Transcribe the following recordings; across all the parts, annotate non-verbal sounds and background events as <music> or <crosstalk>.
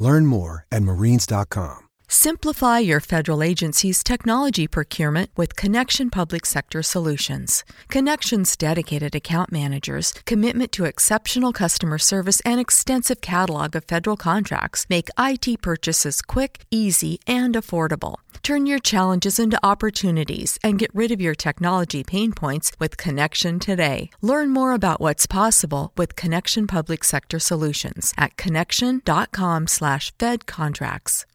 Learn more at marines.com. Simplify your federal agency's technology procurement with Connection Public Sector Solutions. Connection's dedicated account managers, commitment to exceptional customer service, and extensive catalog of federal contracts make IT purchases quick, easy, and affordable. Turn your challenges into opportunities and get rid of your technology pain points with Connection today. Learn more about what's possible with Connection Public Sector Solutions at connection.com/fedcontracts.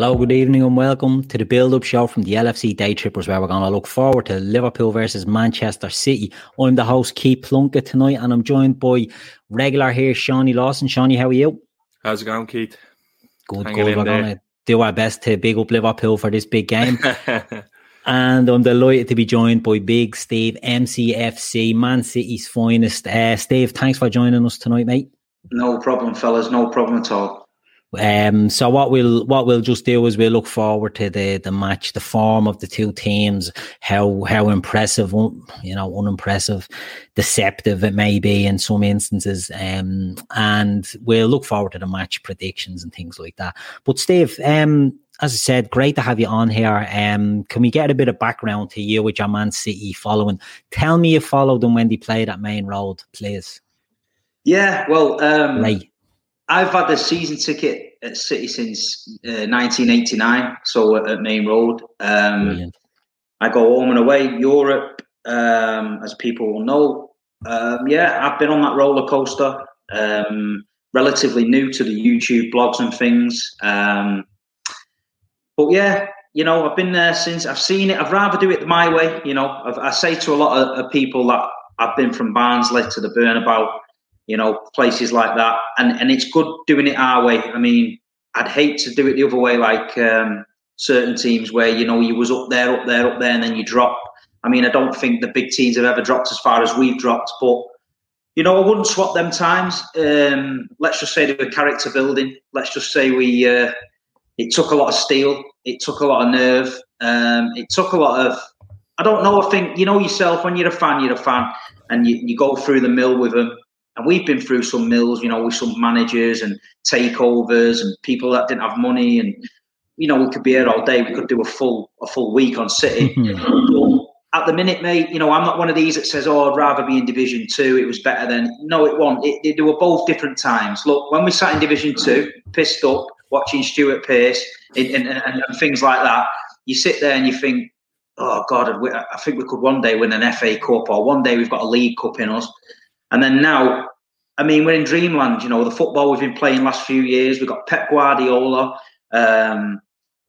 Hello, good evening, and welcome to the build up show from the LFC Day Trippers, where we're going to look forward to Liverpool versus Manchester City. I'm the host, Keith Plunkett, tonight, and I'm joined by regular here, Shawnee Lawson. Shawnee, how are you? How's it going, Keith? Good, Hanging good. We're going to do our best to big up Liverpool for this big game. <laughs> and I'm delighted to be joined by Big Steve, MCFC, Man City's finest. Uh, Steve, thanks for joining us tonight, mate. No problem, fellas. No problem at all. Um, so what we'll what we'll just do is we'll look forward to the the match, the form of the two teams, how how impressive, you know, unimpressive, deceptive it may be in some instances, um, and we'll look forward to the match predictions and things like that. But Steve, um, as I said, great to have you on here. Um, can we get a bit of background to you with your Man City following? Tell me you followed them when they played at Maine Road, please. Yeah, well, um, right I've had a season ticket at City since uh, 1989, so at, Maine Road. Um, I go home and away, Europe, um, as people will know. Um, yeah, I've been on that roller coaster. Um, relatively new to the YouTube blogs and things, um, but yeah, you know, I've been there since. I've seen it. I'd rather do it my way. You know, I've, i say to a lot of, of people that I've been from Barnsley to the Bernabéu you know, places like that. And and it's good doing it our way. I mean, I'd hate to do it the other way, like um, certain teams where you know you was up there, up there, up there, and then you drop. I mean, I don't think the big teams have ever dropped as far as we've dropped, but you know, I wouldn't swap them times. Um, let's just say they were character building. Let's just say we. Uh, it took a lot of steel. It took a lot of nerve. Um, it took a lot of. I don't know. I think you know yourself when you're a fan. You're a fan, and you, you go through the mill with them. And we've been through some mills, you know, with some managers and takeovers and people that didn't have money. And, you know, we could be here all day. We could do a full a full week on City. <laughs> at the minute, mate, you know, I'm not one of these that says, "Oh, I'd rather be in Division Two. It was better than." No, it won't. It, it, they were both different times. Look, when we sat in Division Two, pissed up, watching Stuart Pearce and, and, and, and things like that, you sit there and you think, "Oh God, I think we could one day win an FA Cup, or one day we've got a League Cup in us." And then now, I mean, we're in dreamland. You know, the football we've been playing last few years. We've got Pep Guardiola. Um,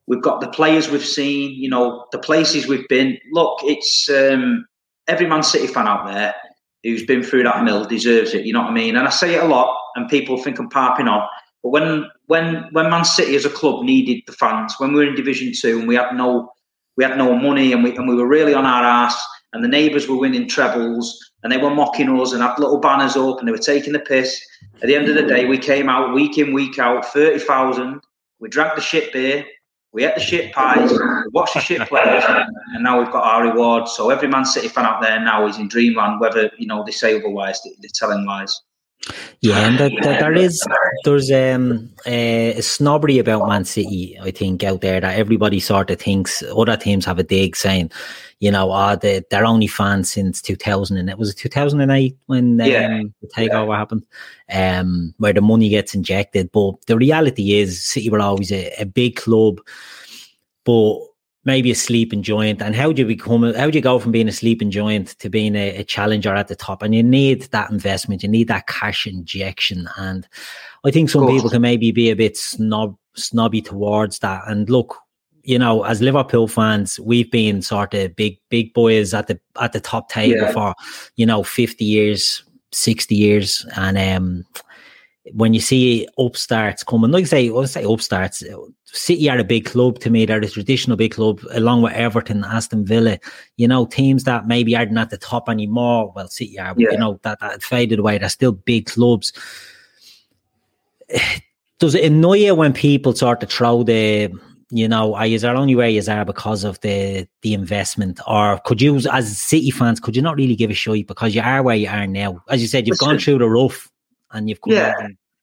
we've got the players we've seen. You know, the places we've been. Look, it's um, every Man City fan out there who's been through that mill deserves it. You know what I mean? And I say it a lot, and people think I'm piping on. But when when when Man City as a club needed the fans, when we were in Division Two and we had no we had no money and we and we were really on our ass, and the neighbours were winning trebles and they were mocking us and had little banners up and they were taking the piss. At the end of the day, we came out week in, week out, 30,000. We drank the shit beer. We ate the shit pies, we watched the shit players, and now we've got our reward. So every Man City fan out there now is in dreamland, whether you know they say otherwise, they're telling lies. Yeah, and there, there is <laughs> there's um, a snobbery about Man City, I think, out there that everybody sort of thinks other teams have a dig saying, you know, oh, they, they're only fans since 2000 and it was 2008 when yeah. um, the takeover yeah. happened, um, where the money gets injected. But the reality is, City were always a, a big club, but maybe a sleeping giant. And how do you become, how do you go from being a sleeping giant to being a, a, challenger at the top? And you need that investment, you need that cash injection. And I think some people can maybe be a bit snob, snobby towards that. And look, you know, as Liverpool fans, we've been sort of big, big boys at the at the top table yeah. for, you know, fifty years, sixty years, and um, when you see upstarts coming, like I say, I say upstarts, City are a big club to me. They're a traditional big club, along with Everton, Aston Villa. You know, teams that maybe aren't at the top anymore. Well, City are, yeah. you know, that, that faded away. They're still big clubs. <sighs> Does it annoy you when people sort of throw the, you know, are you are only where you are because of the the investment, or could you, as City fans, could you not really give a shit because you are where you are now? As you said, you've gone through the rough and you've come yeah,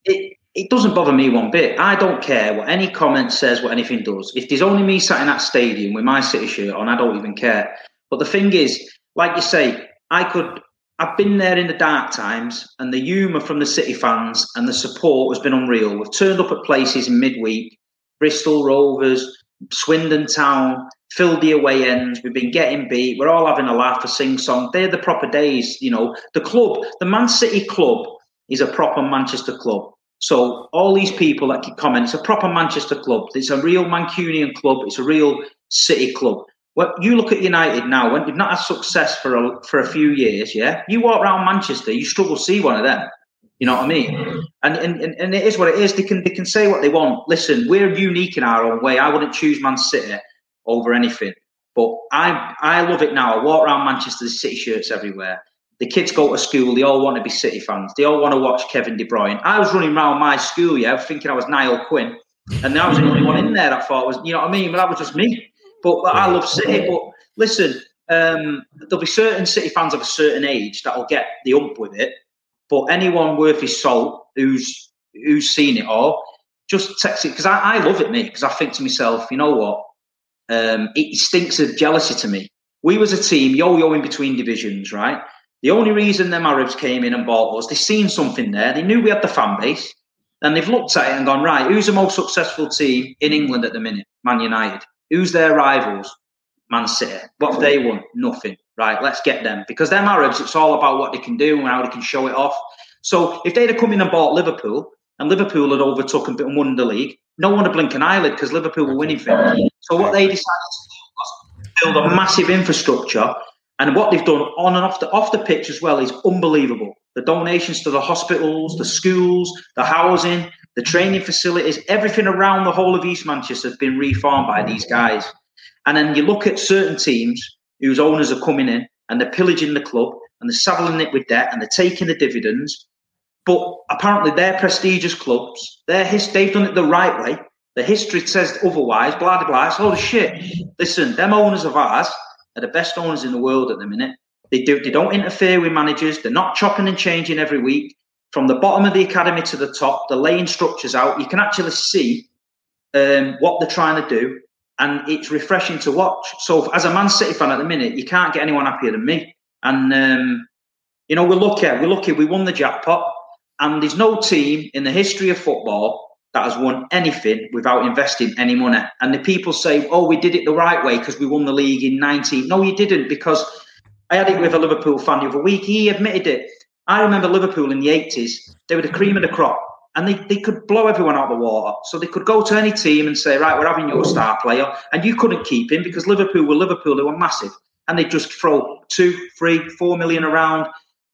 it, it doesn't bother me one bit. I don't care what any comment says, what anything does. If there's only me sat in that stadium with my City shirt on, I don't even care. But the thing is, like you say, I could. I've been there in the dark times, and the humour from the City fans and the support has been unreal. We've turned up at places in midweek, Bristol Rovers, Swindon Town, filled the away ends. We've been getting beat. We're all having a laugh, a sing song. They're the proper days, you know. The club, the Man City club, is a proper Manchester club. So all these people that keep comment, it's a proper Manchester club. It's a real Mancunian club. It's a real City club. Well, you look at United now. When you've not had success for a, for a few years, yeah, you walk around Manchester, you struggle to see one of them. You know what I mean? And, and and it is what it is. They can they can say what they want. Listen, we're unique in our own way. I wouldn't choose Man City over anything. But I I love it now. I walk around Manchester, City shirts everywhere. The kids go to school, they all want to be City fans. They all want to watch Kevin De Bruyne. I was running around my school, yeah, thinking I was Niall Quinn. And I was the only one in there I thought was, you know what I mean? But that was just me. But, but I love City. But listen, um, there'll be certain City fans of a certain age that'll get the ump with it. But anyone worth his salt who's who's seen it all, just text it because I, I love it, mate. Because I think to myself, you know what? Um, it stinks of jealousy to me. We was a team yo-yoing between divisions, right? The only reason them Arabs came in and bought us, they seen something there. They knew we had the fan base, and they've looked at it and gone, right, who's the most successful team in England at the minute? Man United. Who's their rivals? Man City. What have they won? Nothing. Right, let's get them. Because them Arabs, it's all about what they can do and how they can show it off. So if they'd have come in and bought Liverpool, and Liverpool had overtook and won the league, no one would blink an eyelid because Liverpool were winning things. So what they decided to do was build a massive infrastructure and what they've done on and off the off the pitch as well is unbelievable. The donations to the hospitals, the schools, the housing, the training facilities, everything around the whole of East Manchester has been reformed by these guys. And then you look at certain teams whose owners are coming in and they're pillaging the club and they're saddling it with debt and they're taking the dividends. But apparently they're prestigious clubs. They're his, they've done it the right way. The history says otherwise, blah, blah, blah. It's the shit. Listen, them owners of ours, are the best owners in the world at the minute. They do they don't interfere with managers. They're not chopping and changing every week. From the bottom of the academy to the top, they're laying structures out. You can actually see um, what they're trying to do, and it's refreshing to watch. So, as a Man City fan at the minute, you can't get anyone happier than me. And um, you know, we're lucky. We're lucky. We won the jackpot, and there's no team in the history of football that has won anything without investing any money. And the people say, oh, we did it the right way because we won the league in 19. No, you didn't because I had it with a Liverpool fan the other week. He admitted it. I remember Liverpool in the 80s, they were the cream of the crop and they, they could blow everyone out of the water. So they could go to any team and say, right, we're having your star player. And you couldn't keep him because Liverpool were Liverpool, they were massive. And they'd just throw two, three, four million around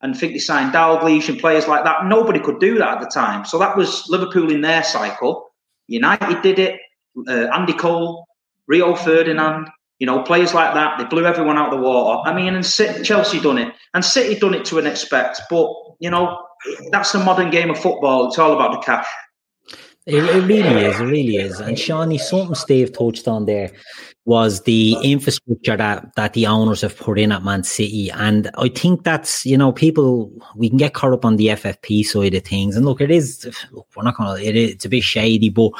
and think they signed Dalglish and players like that. Nobody could do that at the time. So that was Liverpool in their cycle. United did it. Uh, Andy Cole, Rio Ferdinand, you know, players like that. They blew everyone out of the water. I mean, and Chelsea done it, and City done it to an expect. But you know, that's the modern game of football. It's all about the cash. It, it, really is. It really is. And Shawnee, something Steve touched on there was the infrastructure that that the owners have put in at Man City, and I think that's you know people we can get caught up on the FFP side of things, and look, it is look, we're not gonna it's a bit shady, but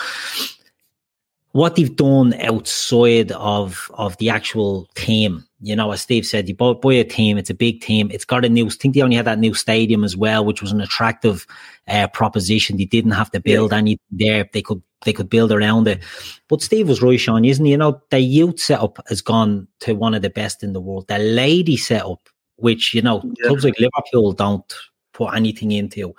what they've done outside of of the actual team. You know, as Steve said, you bought buy a team. It's a big team. It's got a new. I think they only had that new stadium as well, which was an attractive uh, proposition. They didn't have to build yeah. anything there. They could they could build around it. But Steve was right, Sean, isn't he? You know, the youth setup has gone to one of the best in the world. The lady setup, which you know, yeah. clubs like Liverpool don't put anything into.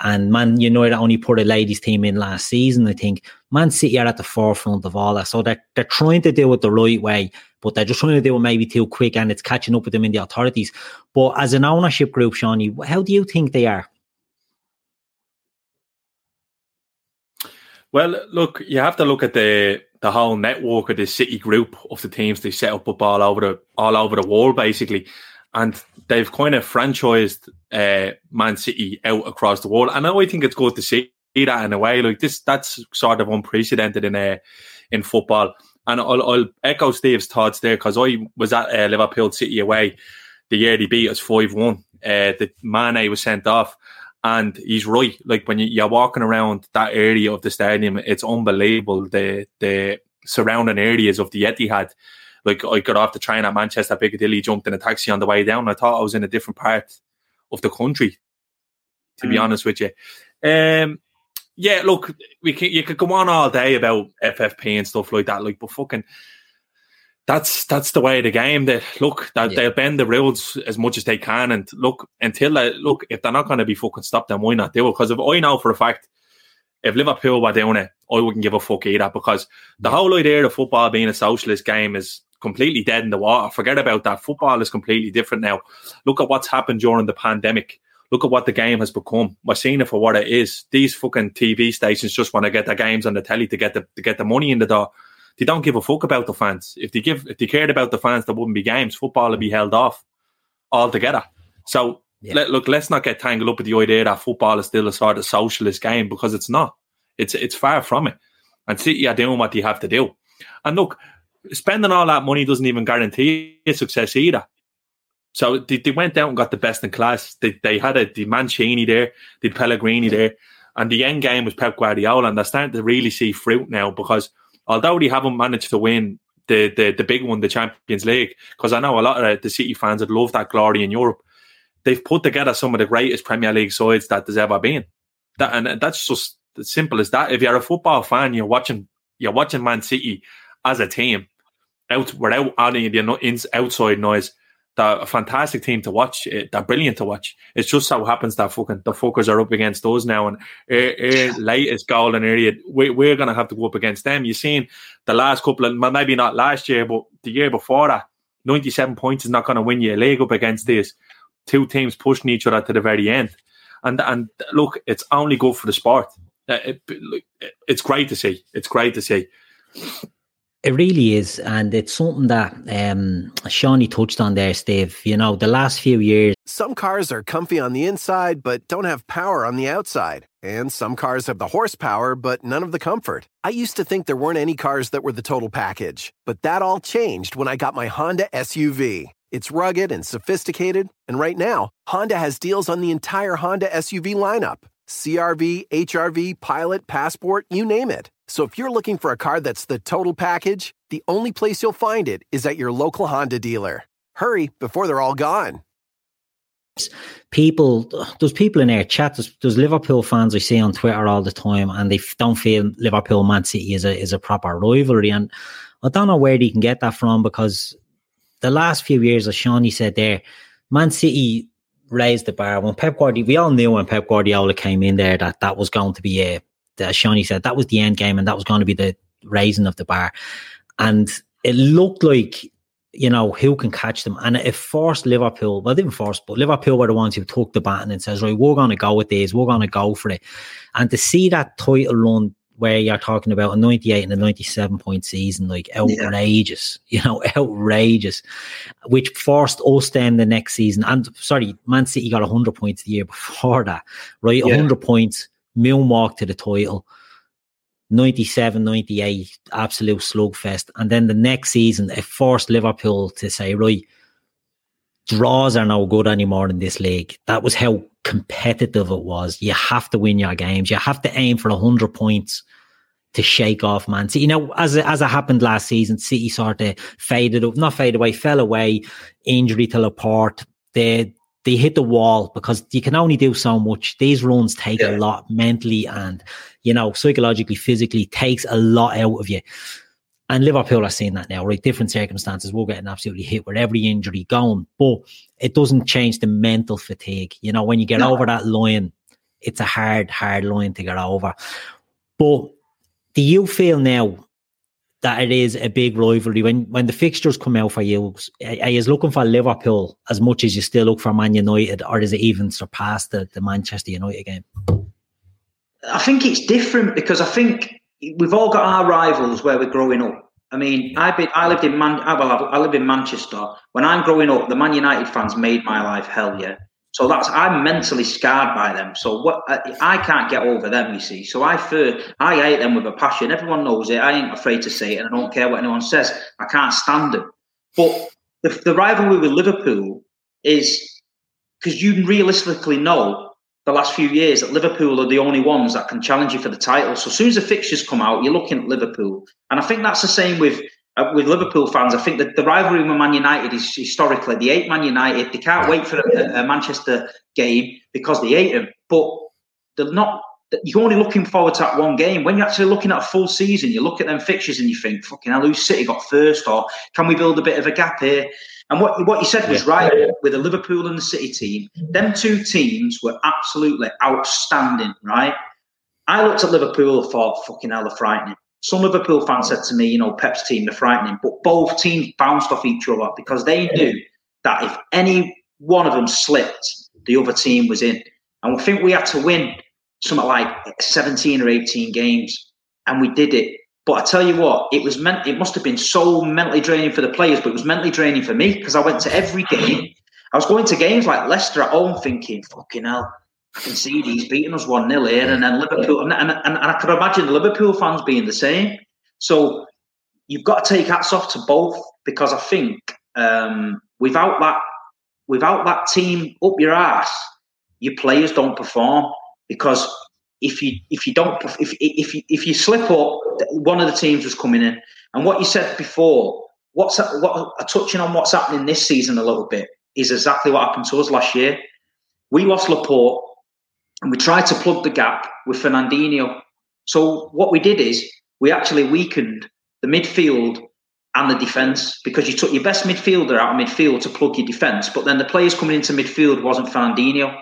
And Man you know, United only put a ladies team in last season. I think Man City are at the forefront of all that. So they're, they're trying to do it the right way, but they're just trying to do it maybe too quick and it's catching up with them in the authorities. But as an ownership group, Shawnee, how do you think they are? Well, look, you have to look at the the whole network of the city group of the teams they set up, up all over the all over the world, basically and they've kind of franchised uh, Man City out across the world. And I always think it's good to see that in a way. Like this, that's sort of unprecedented in uh, in football. And I'll, I'll echo Steve's thoughts there because I was at uh, Liverpool City away the year they beat us five one. Uh, the Mane was sent off, and he's right. Like when you, are walking around that area of the stadium, it's unbelievable. The the surrounding areas of the Etihad like I got off the train at Manchester Piccadilly, jumped in a taxi on the way down. I thought I was in a different part of the country. To mm. be honest with you, um, yeah. Look, we can you could go on all day about FFP and stuff like that. Like, but fucking, that's that's the way of the game. That look, that yeah. they'll bend the rules as much as they can, and look until they, look if they're not going to be fucking stopped, then why not do it? Because if I know for a fact if Liverpool were doing it, I wouldn't give a fuck either because the whole idea of football being a socialist game is completely dead in the water. Forget about that. Football is completely different now. Look at what's happened during the pandemic. Look at what the game has become. We're seeing it for what it is. These fucking TV stations just want to get their games on the telly to get the to get the money in the door. They don't give a fuck about the fans. If they give if they cared about the fans, there wouldn't be games. Football would be held off altogether. So yeah. let, look, let's not get tangled up with the idea that football is still a sort of socialist game because it's not. It's it's far from it. And City are doing what they have to do. And look, spending all that money doesn't even guarantee success either. So they, they went out and got the best in class. They, they had a the Mancini there, the Pellegrini there, and the end game was Pep Guardiola. And they're starting to really see fruit now because although they haven't managed to win the the, the big one, the Champions League, because I know a lot of the City fans would love that glory in Europe. They've put together some of the greatest Premier League sides that there's ever been. That and that's just as simple as that. If you're a football fan, you're watching you're watching Man City as a team out without any of the outside noise. A fantastic team to watch. Eh, they're brilliant to watch. It's just so happens that fucking the fuckers are up against us now, and our, our latest golden area, we, we're going to have to go up against them. You've seen the last couple of, maybe not last year, but the year before that, 97 points is not going to win you a leg up against this. Two teams pushing each other to the very end. And and look, it's only good for the sport. Uh, it, it, it's great to see. It's great to see. It really is, and it's something that um, Shawnee touched on there, Steve. You know, the last few years. Some cars are comfy on the inside, but don't have power on the outside. And some cars have the horsepower, but none of the comfort. I used to think there weren't any cars that were the total package, but that all changed when I got my Honda SUV. It's rugged and sophisticated, and right now, Honda has deals on the entire Honda SUV lineup CRV, HRV, Pilot, Passport, you name it. So if you're looking for a car that's the total package, the only place you'll find it is at your local Honda dealer. Hurry before they're all gone. People, there's people in our chat. There's, Liverpool fans I see on Twitter all the time, and they don't feel Liverpool Man City is a is a proper rivalry. And I don't know where they can get that from because the last few years, as Shawnee said there, Man City raised the bar when Pep Guardiola. We all knew when Pep Guardiola came in there that that was going to be a as Shawnee said, that was the end game and that was going to be the raising of the bar. And it looked like, you know, who can catch them. And it forced Liverpool, well, didn't force, but Liverpool were the ones who took the baton and says, right, we're going to go with this, we're going to go for it. And to see that title run where you're talking about a 98 and a 97 point season, like outrageous, yeah. you know, <laughs> outrageous, which forced us then the next season. And sorry, Man City got 100 points the year before that, right? Yeah. 100 points moonwalk to the title. 97, 98, absolute slugfest. And then the next season, it forced Liverpool to say, right, draws are no good anymore in this league. That was how competitive it was. You have to win your games. You have to aim for 100 points to shake off Man City. You know, as as it happened last season, City sort of faded, up, not faded away, fell away, injury to Laporte. They, they hit the wall because you can only do so much. These runs take yeah. a lot mentally and, you know, psychologically, physically takes a lot out of you. And Liverpool are seeing that now, right? Different circumstances. We're getting absolutely hit with every injury going, but it doesn't change the mental fatigue. You know, when you get no. over that line, it's a hard, hard line to get over. But do you feel now that it is a big rivalry when when the fixtures come out for you? Are you looking for Liverpool as much as you still look for Man United, or does it even surpass the, the Manchester United game? I think it's different because I think we've all got our rivals where we're growing up. I mean, I've been, I lived in Man, ah, well, I live in Manchester. When I'm growing up, the Man United fans made my life hell, yeah. So that's I'm mentally scarred by them. So what I can't get over them, you see. So I fear, I hate them with a passion. Everyone knows it. I ain't afraid to say it, and I don't care what anyone says. I can't stand them. But the, the rivalry with Liverpool is because you realistically know the last few years that Liverpool are the only ones that can challenge you for the title. So as soon as the fixtures come out, you're looking at Liverpool, and I think that's the same with uh, with Liverpool fans, I think that the rivalry with Man United is historically they hate Man United. They can't wait for a, a Manchester game because they hate them. But they're not. You're only looking forward to that one game. When you're actually looking at a full season, you look at them fixtures and you think, "Fucking hell, who's City got first? Or can we build a bit of a gap here?" And what what you said was yeah. right with the Liverpool and the City team. Them two teams were absolutely outstanding. Right. I looked at Liverpool thought, "Fucking hell, they're frightening." Some Liverpool fans said to me, you know, Pep's team, they're frightening. But both teams bounced off each other because they knew that if any one of them slipped, the other team was in. And I think we had to win something like 17 or 18 games. And we did it. But I tell you what, it was meant it must have been so mentally draining for the players, but it was mentally draining for me because I went to every game. I was going to games like Leicester at home thinking, fucking hell, I can see he's beating us 1 0 here, and then Liverpool, and, and, and, I could imagine the Liverpool fans being the same. So you've got to take hats off to both because I think um, without that without that team up your ass, your players don't perform because if you if you don't if if you, if you slip up, one of the teams was coming in. And what you said before, what's what touching on what's happening this season a little bit is exactly what happened to us last year. We lost Laporte and we tried to plug the gap with Fernandinho. So what we did is we actually weakened the midfield and the defence because you took your best midfielder out of midfield to plug your defence, but then the players coming into midfield wasn't Fernandinho.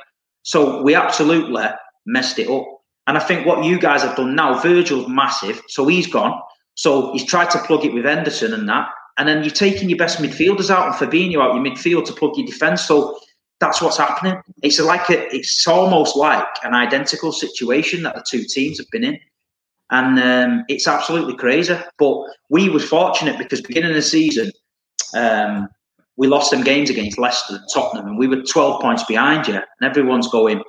So we absolutely messed it up. And I think what you guys have done now, Virgil's massive, so he's gone. So he's tried to plug it with Henderson and that. And then you're taking your best midfielders out and Fabinho out your midfield to plug your defence. So that's what's happening. It's like a, it's almost like an identical situation that the two teams have been in, and um, it's absolutely crazy. But we were fortunate because beginning of the season, um, we lost some games against Leicester and Tottenham, and we were twelve points behind you, and everyone's going,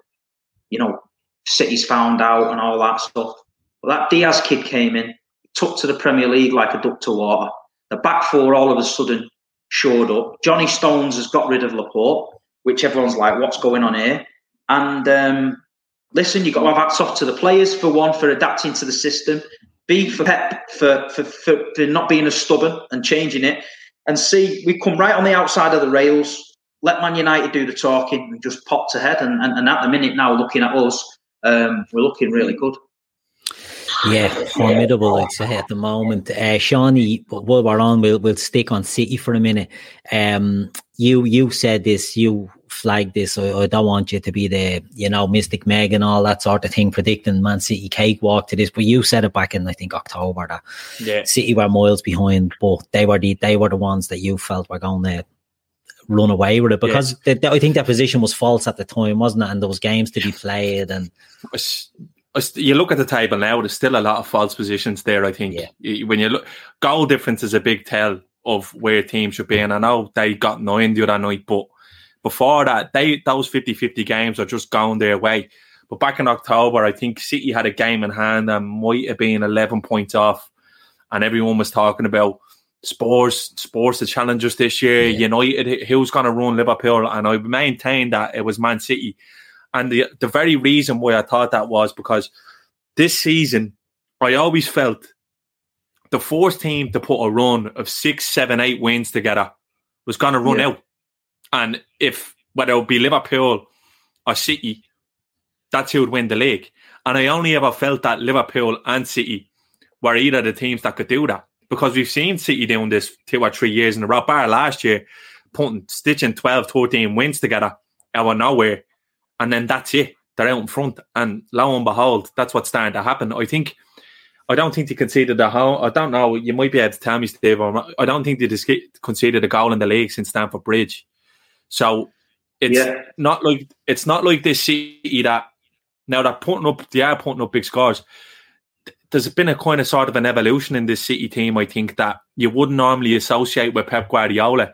you know, City's found out and all that stuff. Well, that Dias kid came in, took to the Premier League like a duck to water. The back four all of a sudden showed up. Johnny Stones has got rid of Laporte which everyone's like, what's going on here? And um, listen, you've got to have hats off to the players for one for adapting to the system. B for Pep for, for, for, for not being as stubborn and changing it. And C, we come right on the outside of the rails, let Man United do the talking and just popped ahead. And, and, and at the minute now, looking at us, um, we're looking really good. Yeah, formidable, I'd say at the moment. Uh, Shawnee, while we're on, we'll, we'll stick on City for a minute. Um, you you said this, you flagged this. I, I don't want you to be the you know Mystic Meg and all that sort of thing, predicting Man City cakewalk to this. But you said it back in I think October that yeah. City were miles behind, but they were the they were the ones that you felt were going to run away with it because yeah. I think that position was false at the time, wasn't it? And there was games to be played and you look at the table now, there's still a lot of false positions there. I think yeah. when you look, goal difference is a big tell of where teams should be. And I know they got nine the other night, but before that, they those 50 50 games are just going their way. But back in October, I think City had a game in hand and might have been 11 points off. And everyone was talking about Spurs, Spurs, the challengers this year, yeah. United, who's going to run Liverpool. And I maintained that it was Man City. And the, the very reason why I thought that was because this season, I always felt the fourth team to put a run of six, seven, eight wins together was going to run yeah. out. And if whether it would be Liverpool or City, that's who would win the league. And I only ever felt that Liverpool and City were either the teams that could do that because we've seen City doing this two or three years in a row. Bar last year, putting stitching 12, 13 wins together out of nowhere, and then that's it. They're out in front, and lo and behold, that's what's starting to happen. I think. I don't think they conceded a goal. I don't know. You might be able to tell me, Steve. I don't think they conceded a goal in the league since Stamford Bridge. So it's yeah. not like it's not like this City that now they're putting up they are putting up big scores. There's been a kind of sort of an evolution in this City team, I think, that you wouldn't normally associate with Pep Guardiola.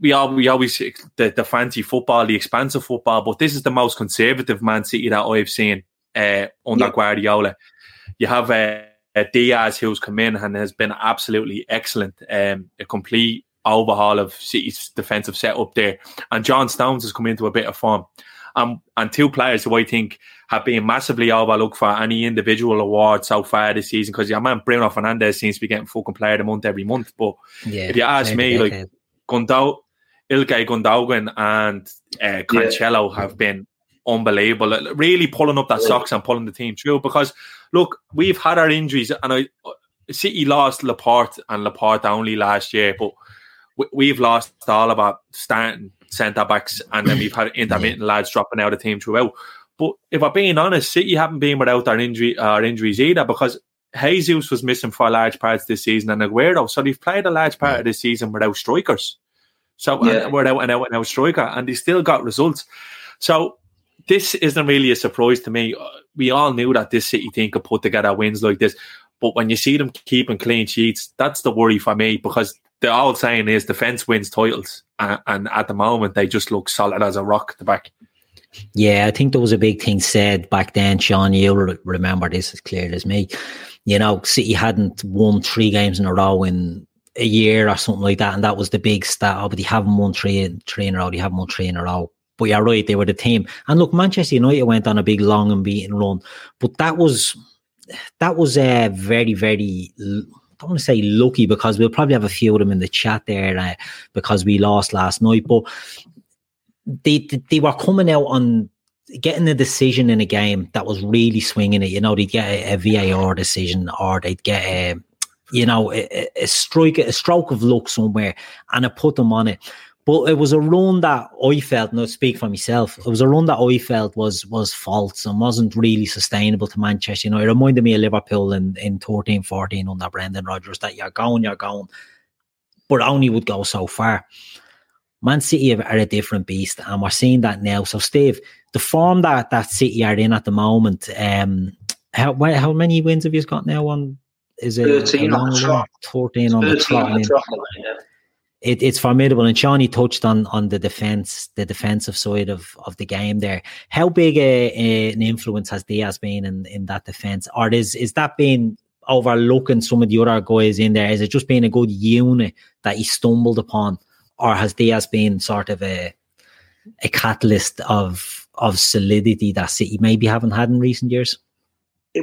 We all we always the, the fancy football, the expansive football, but this is the most conservative Man City that I've seen uh, under yeah. Guardiola. You have uh, Dias who's come in and has been absolutely excellent. Um, a complete overhaul of City's defensive setup there. And John Stones has come into a bit of form. Um, and two players who I think have been massively overlooked for any individual award so far this season because your man Bruno Fernandes seems to be getting fucking player of the month every month. But yeah, if you ask me, like Gundog, Ilkay Gundogan and uh, Cancelo yeah. have been unbelievable, really pulling up that socks and pulling the team through. Because look, we've had our injuries, and I City lost Laporte and Laporte only last year, but we've lost all about starting centre backs, and then we've had <coughs> intermittent lads dropping out of the team throughout. But if I'm being honest, City haven't been without their injury our injuries either because Jesus was missing for large parts this season and Aguero, so they've played a large part of this season without strikers. So yeah. without an out and out striker, and they still got results. So this isn't really a surprise to me. We all knew that this City team could put together wins like this, but when you see them keeping clean sheets, that's the worry for me because the old saying is defense wins titles, and, and, at the moment they just look solid as a rock at the back. Yeah, I think there was a big thing said back then, Sean. You'll remember this as clear as me. You know, City hadn't won three games in a row in a year or something like that, and that was the big stat. Oh, but they haven't won three, in a row. They haven't won three in a row. But you're right, they were the team. And look, Manchester United went on a big long and beaten run, but that was that was a very, very I don't want to say lucky because we'll probably have a few of them in the chat there uh, because we lost last night, but they they were coming out on getting a decision in a game that was really swinging it. You know, they'd get a, a VAR decision or they'd get a you know a, a strike a stroke of luck somewhere and I put them on it. But it was a run that I felt, I speak for myself, it was a run that I felt was was false and wasn't really sustainable to Manchester. You know, it reminded me of Liverpool in, in 13 14 under Brendan Rodgers that you're going, you're going, but only would go so far. Man City are a different beast, and we're seeing that now. So, Steve, the form that that City are in at the moment, um, how how many wins have you got now? On is it 13 on the trot? 14 on the trot. On the trot it, it's formidable. And Shawnee touched on on the defense, the defensive side of, of the game there. How big a, a, an influence has Dias been in, in that defense, or is is that been overlooking some of the other guys in there? Is it just being a good unit that he stumbled upon, or has Dias been sort of a a catalyst of of solidity that City maybe haven't had in recent years?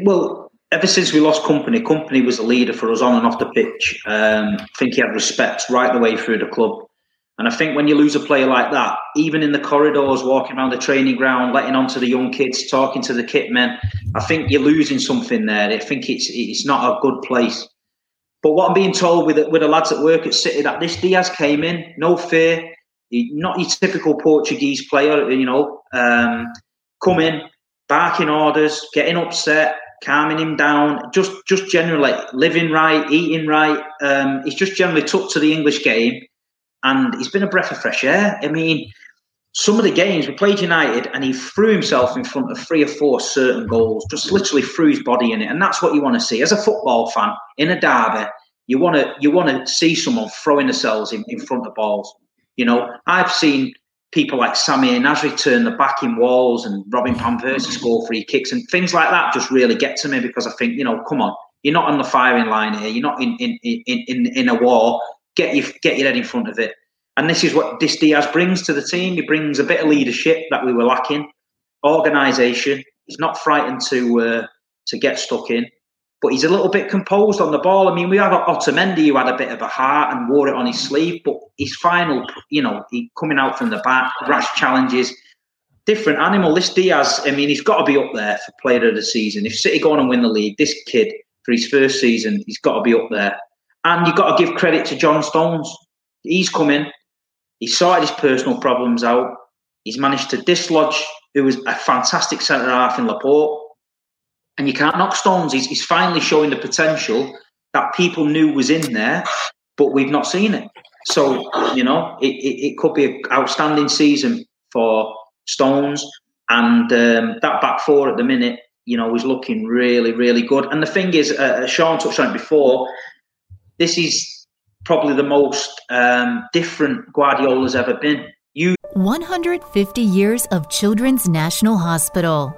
Well, ever since we lost Kompany, Kompany was a leader for us on and off the pitch. Um, I think he had respect right the way through the club. And I think when you lose a player like that, even in the corridors, walking around the training ground, letting on to the young kids, talking to the kit men, I think you're losing something there. I think it's it's not a good place. But what I'm being told with the, with the lads at work at City that this Dias came in, no fear, not your typical Portuguese player, you know, um, come in, barking orders, getting upset, calming him down, just just generally living right, eating right. Um, he's just generally took to the English game, and he's been a breath of fresh air. I mean, some of the games we played United, and he threw himself in front of three or four certain goals, just literally threw his body in it, and that's what you want to see as a football fan in a derby. You want to you want to see someone throwing themselves in, in front of balls. You know, I've seen people like Sammy Samir Nasri turn the back in walls and Robin Van Persie score free kicks and things like that just really get to me because I think, you know, come on, you're not on the firing line here. You're not in in in in, in a war. Get your get your head in front of it. And this is what this Dias brings to the team. He brings a bit of leadership that we were lacking, organisation. He's not frightened to uh, to get stuck in, but he's a little bit composed on the ball. I mean, we had Otamendi who had a bit of a heart and wore it on his sleeve, but his final, you know, he coming out from the back, rash challenges, different animal. This Dias, I mean, he's got to be up there for player of the season. If City go on and win the league, this kid for his first season, he's got to be up there. And you've got to give credit to John Stones. He's come in, he's sorted his personal problems out. He's managed to dislodge who was a fantastic centre half in Laporte. And you can't knock Stones. He's, he's finally showing the potential that people knew was in there, but we've not seen it. So, you know, it, it, it could be an outstanding season for Stones. And um, that back four at the minute you know, is looking really, really good. And the thing is, uh, Sean touched on it before, this is probably the most um, different Guardiola's ever been. You 150 years of Children's National Hospital,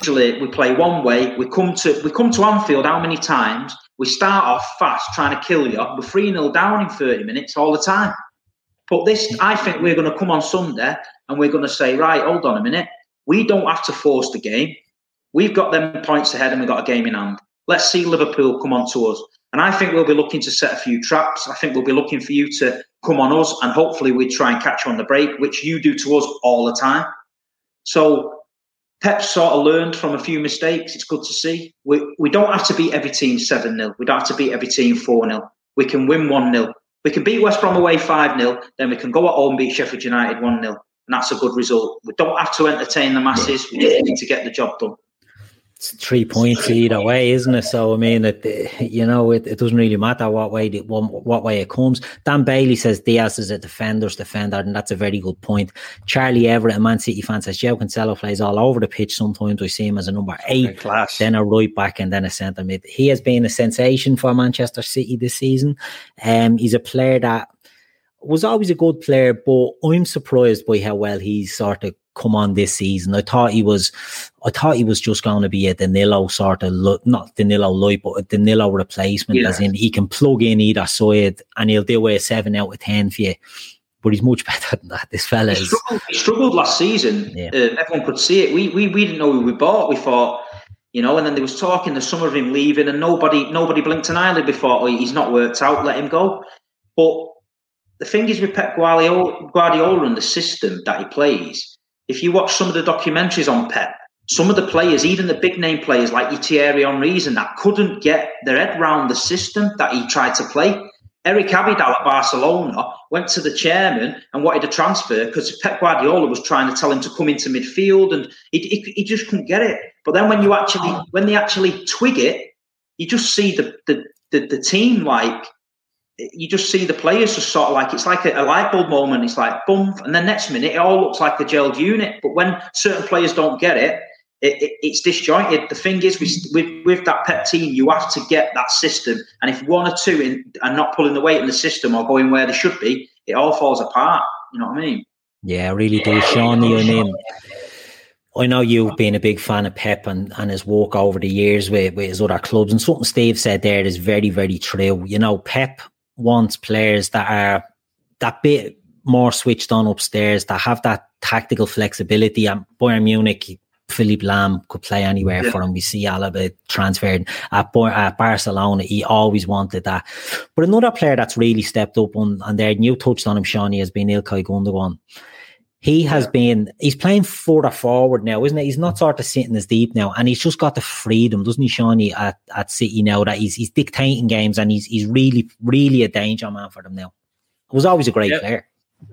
Usually we play one way, we come to we come to Anfield how many times? We start off fast trying to kill you. We're 3 0 down in 30 minutes all the time. But this, I think we're going to come on Sunday and we're going to say, right, hold on a minute. We don't have to force the game. We've got them points ahead and we've got a game in hand. Let's see Liverpool come on to us. And I think we'll be looking to set a few traps. I think we'll be looking for you to come on us, and hopefully we try and catch you on the break, which you do to us all the time. So Pep sort of learned from a few mistakes. It's good to see. We, we don't have to beat every team 7 0. We don't have to beat every team 4 0. We can win 1 0. We can beat West Brom away 5 0. Then we can go at home and beat Sheffield United 1 0. And that's a good result. We don't have to entertain the masses. We just need to get the job done three points either way, isn't it? So I mean, it, you know, it, it doesn't really matter what way it, what way it comes. Dan Bailey says Dias is a defender's defender, and that's a very good point. Charlie Everett, a Man City fan, says João Cancelo plays all over the pitch. Sometimes I see him as a number eight, class. then a right back, and then a centre mid. He has been a sensation for Manchester City this season. Um, he's a player that was always a good player, but I'm surprised by how well he's sort of come on this season. I thought he was, I thought he was just going to be a Danilo sort of, look, not Danilo light, but a Danilo replacement, yeah. as in he can plug in either side and he'll do a seven out of 10 for you. But he's much <laughs> better than that. This fella he struggled, he struggled last season. Yeah. Uh, everyone could see it. We, we we didn't know who we bought. We thought, you know, and then there was talking the summer of him leaving, and nobody nobody blinked an eyelid before. Oh, he's not worked out. Let him go. But the thing is with Pep Guardiola, Guardiola and the system that he plays, if you watch some of the documentaries on Pep, some of the players, even the big name players like Thierry Henry's and that, couldn't get their head round the system that he tried to play. Eric Abidal at Barcelona went to the chairman and wanted a transfer because Pep Guardiola was trying to tell him to come into midfield, and he, he, he, just couldn't get it. But then when you actually when they actually twig it, you just see the the, the, the team like you just see the players just sort of like it's like a, a light bulb moment. It's like boom, and then next minute it all looks like a gelled unit. But when certain players don't get it, it, it, it's disjointed. The thing is, with, with that pep team, you have to get that system. And if one or two in, are not pulling the weight in the system or going where they should be, it all falls apart. You know what I mean? Yeah, I really do, Sean. I mean, I know you've been a big fan of Pep and, and his work over the years with, with his other clubs. And something Steve said there is very, very true. You know, Pep wants players that are that bit more switched on upstairs, that have that tactical flexibility. And Bayern Munich, Philipp Lahm could play anywhere yeah. for him. We see Alaba transferred at, at, Barcelona. He always wanted that. But another player that's really stepped up on, and there, you touched on him, Shawnee, has been Ilkay Gundogan he has been he's playing further forward now, isn't it? He's not sort of sitting as deep now, and he's just got the freedom, doesn't he, Shawnee, at, at City now that he's he's dictating games and he's he's really really a danger man for them now. It was always a great yeah. player.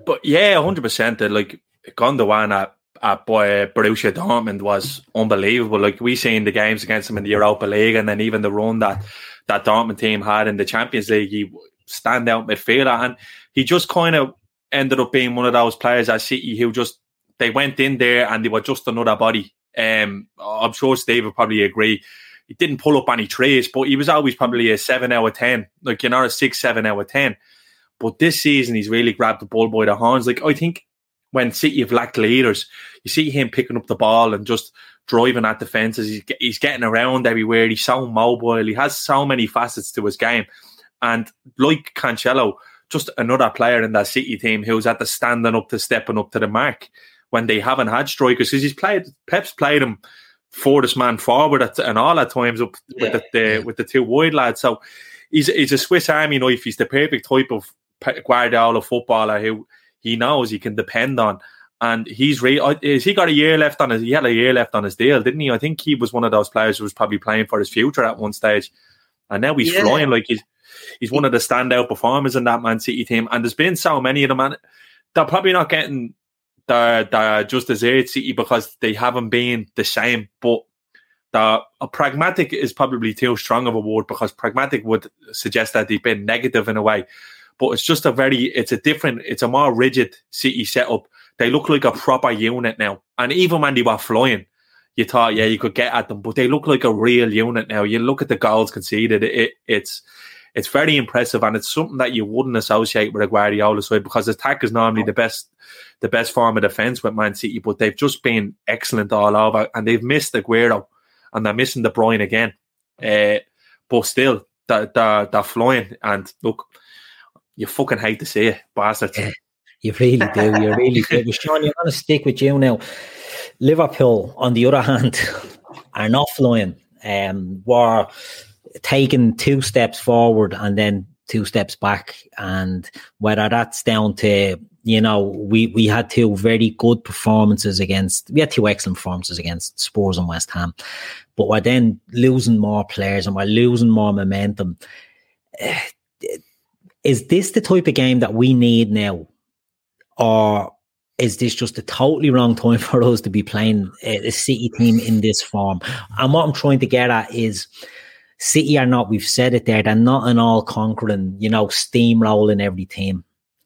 But yeah, hundred percent. Like Gundogan at, at uh, Borussia Dortmund was unbelievable. Like we seen the games against him in the Europa League, and then even the run that that Dortmund team had in the Champions League, he stand out midfielder, and he just kind of ended up being one of those players at City who just they went in there and they were just another body. Um, I'm sure Steve would probably agree. He didn't pull up any trays, but he was always probably a seven out of ten, like you know, a six, seven out of ten. But this season, he's really grabbed the ball by the horns. Like I think when City have lacked leaders, you see him picking up the ball and just driving at defenses. He's, he's getting around everywhere. He's so mobile. He has so many facets to his game. And like Cancelo, just another player in that City team who's at the standing up to stepping up to the mark when they haven't had strikers because he's played Pep's played him for this man forward at, and all at times up yeah. with the, the, with the two wide lads. So he's he's a Swiss Army knife. He's the perfect type of Guardiola footballer who he knows he can depend on. And he's uh, is he got a year left on his, he had a year left on his deal, didn't he? I think he was one of those players who was probably playing for his future at one stage. And now he's yeah. flying like he's, he's one of the standout performers in that Man City team. And there's been so many of them, and they're probably not getting the, the just as City because they haven't been the same. But the a pragmatic is probably too strong of a word because pragmatic would suggest that they've been negative in a way. But it's just a very, it's a different, it's a more rigid City setup. They look like a proper unit now. And even when they were flying, you thought, yeah, you could get at them, but they look like a real unit now. You look at the goals conceded; it, it's it's very impressive, and it's something that you wouldn't associate with a Guardiola side because attack is normally the best the best form of defense with Man City, but they've just been excellent all over, and they've missed Aguero, and they're missing De Bruyne again. Uh, but still, they're, they're, they're flying, and look, you fucking hate to see it, bastards. Yeah, you really do. You really do. Sean, I'm going to stick with you now. Liverpool, on the other hand, <laughs> are not flying. Um, were taking two steps forward and then two steps back, and whether that's down to you know we we had two very good performances against we had two excellent performances against Spurs and West Ham, but we're then losing more players and we're losing more momentum. <sighs> Is this the type of game that we need now, or is this just a totally wrong time <laughs> for us to be playing a, City team in this form? And what I'm trying to get at is City are not, we've said it there, they're not an all conquering, you know, steamrolling every team.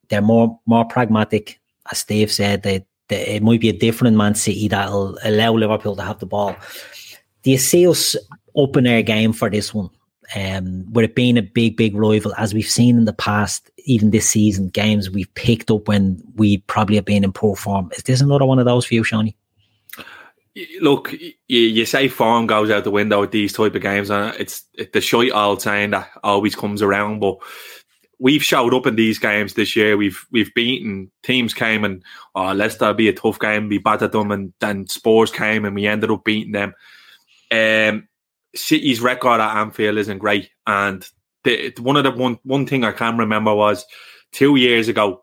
They're more more pragmatic, as Steve said, they, they, it might be a different Man City that'll allow Liverpool to have the ball. Do you see us open air game for this one? um, with it being a big, big rival, as we've seen in the past, even this season, games we've picked up when we probably have been in poor form. Is this another one of those for you, Shawnee? Look, you, you, say form goes out the window with these type of games, and it's it, the shite old saying that always comes around. But we've showed up in these games this year. We've we've beaten teams came and oh Leicester be a tough game, we battered them, and then Spurs came and we ended up beating them. Um, City's record at Anfield isn't great, and the, one of the one one thing I can remember was two years ago,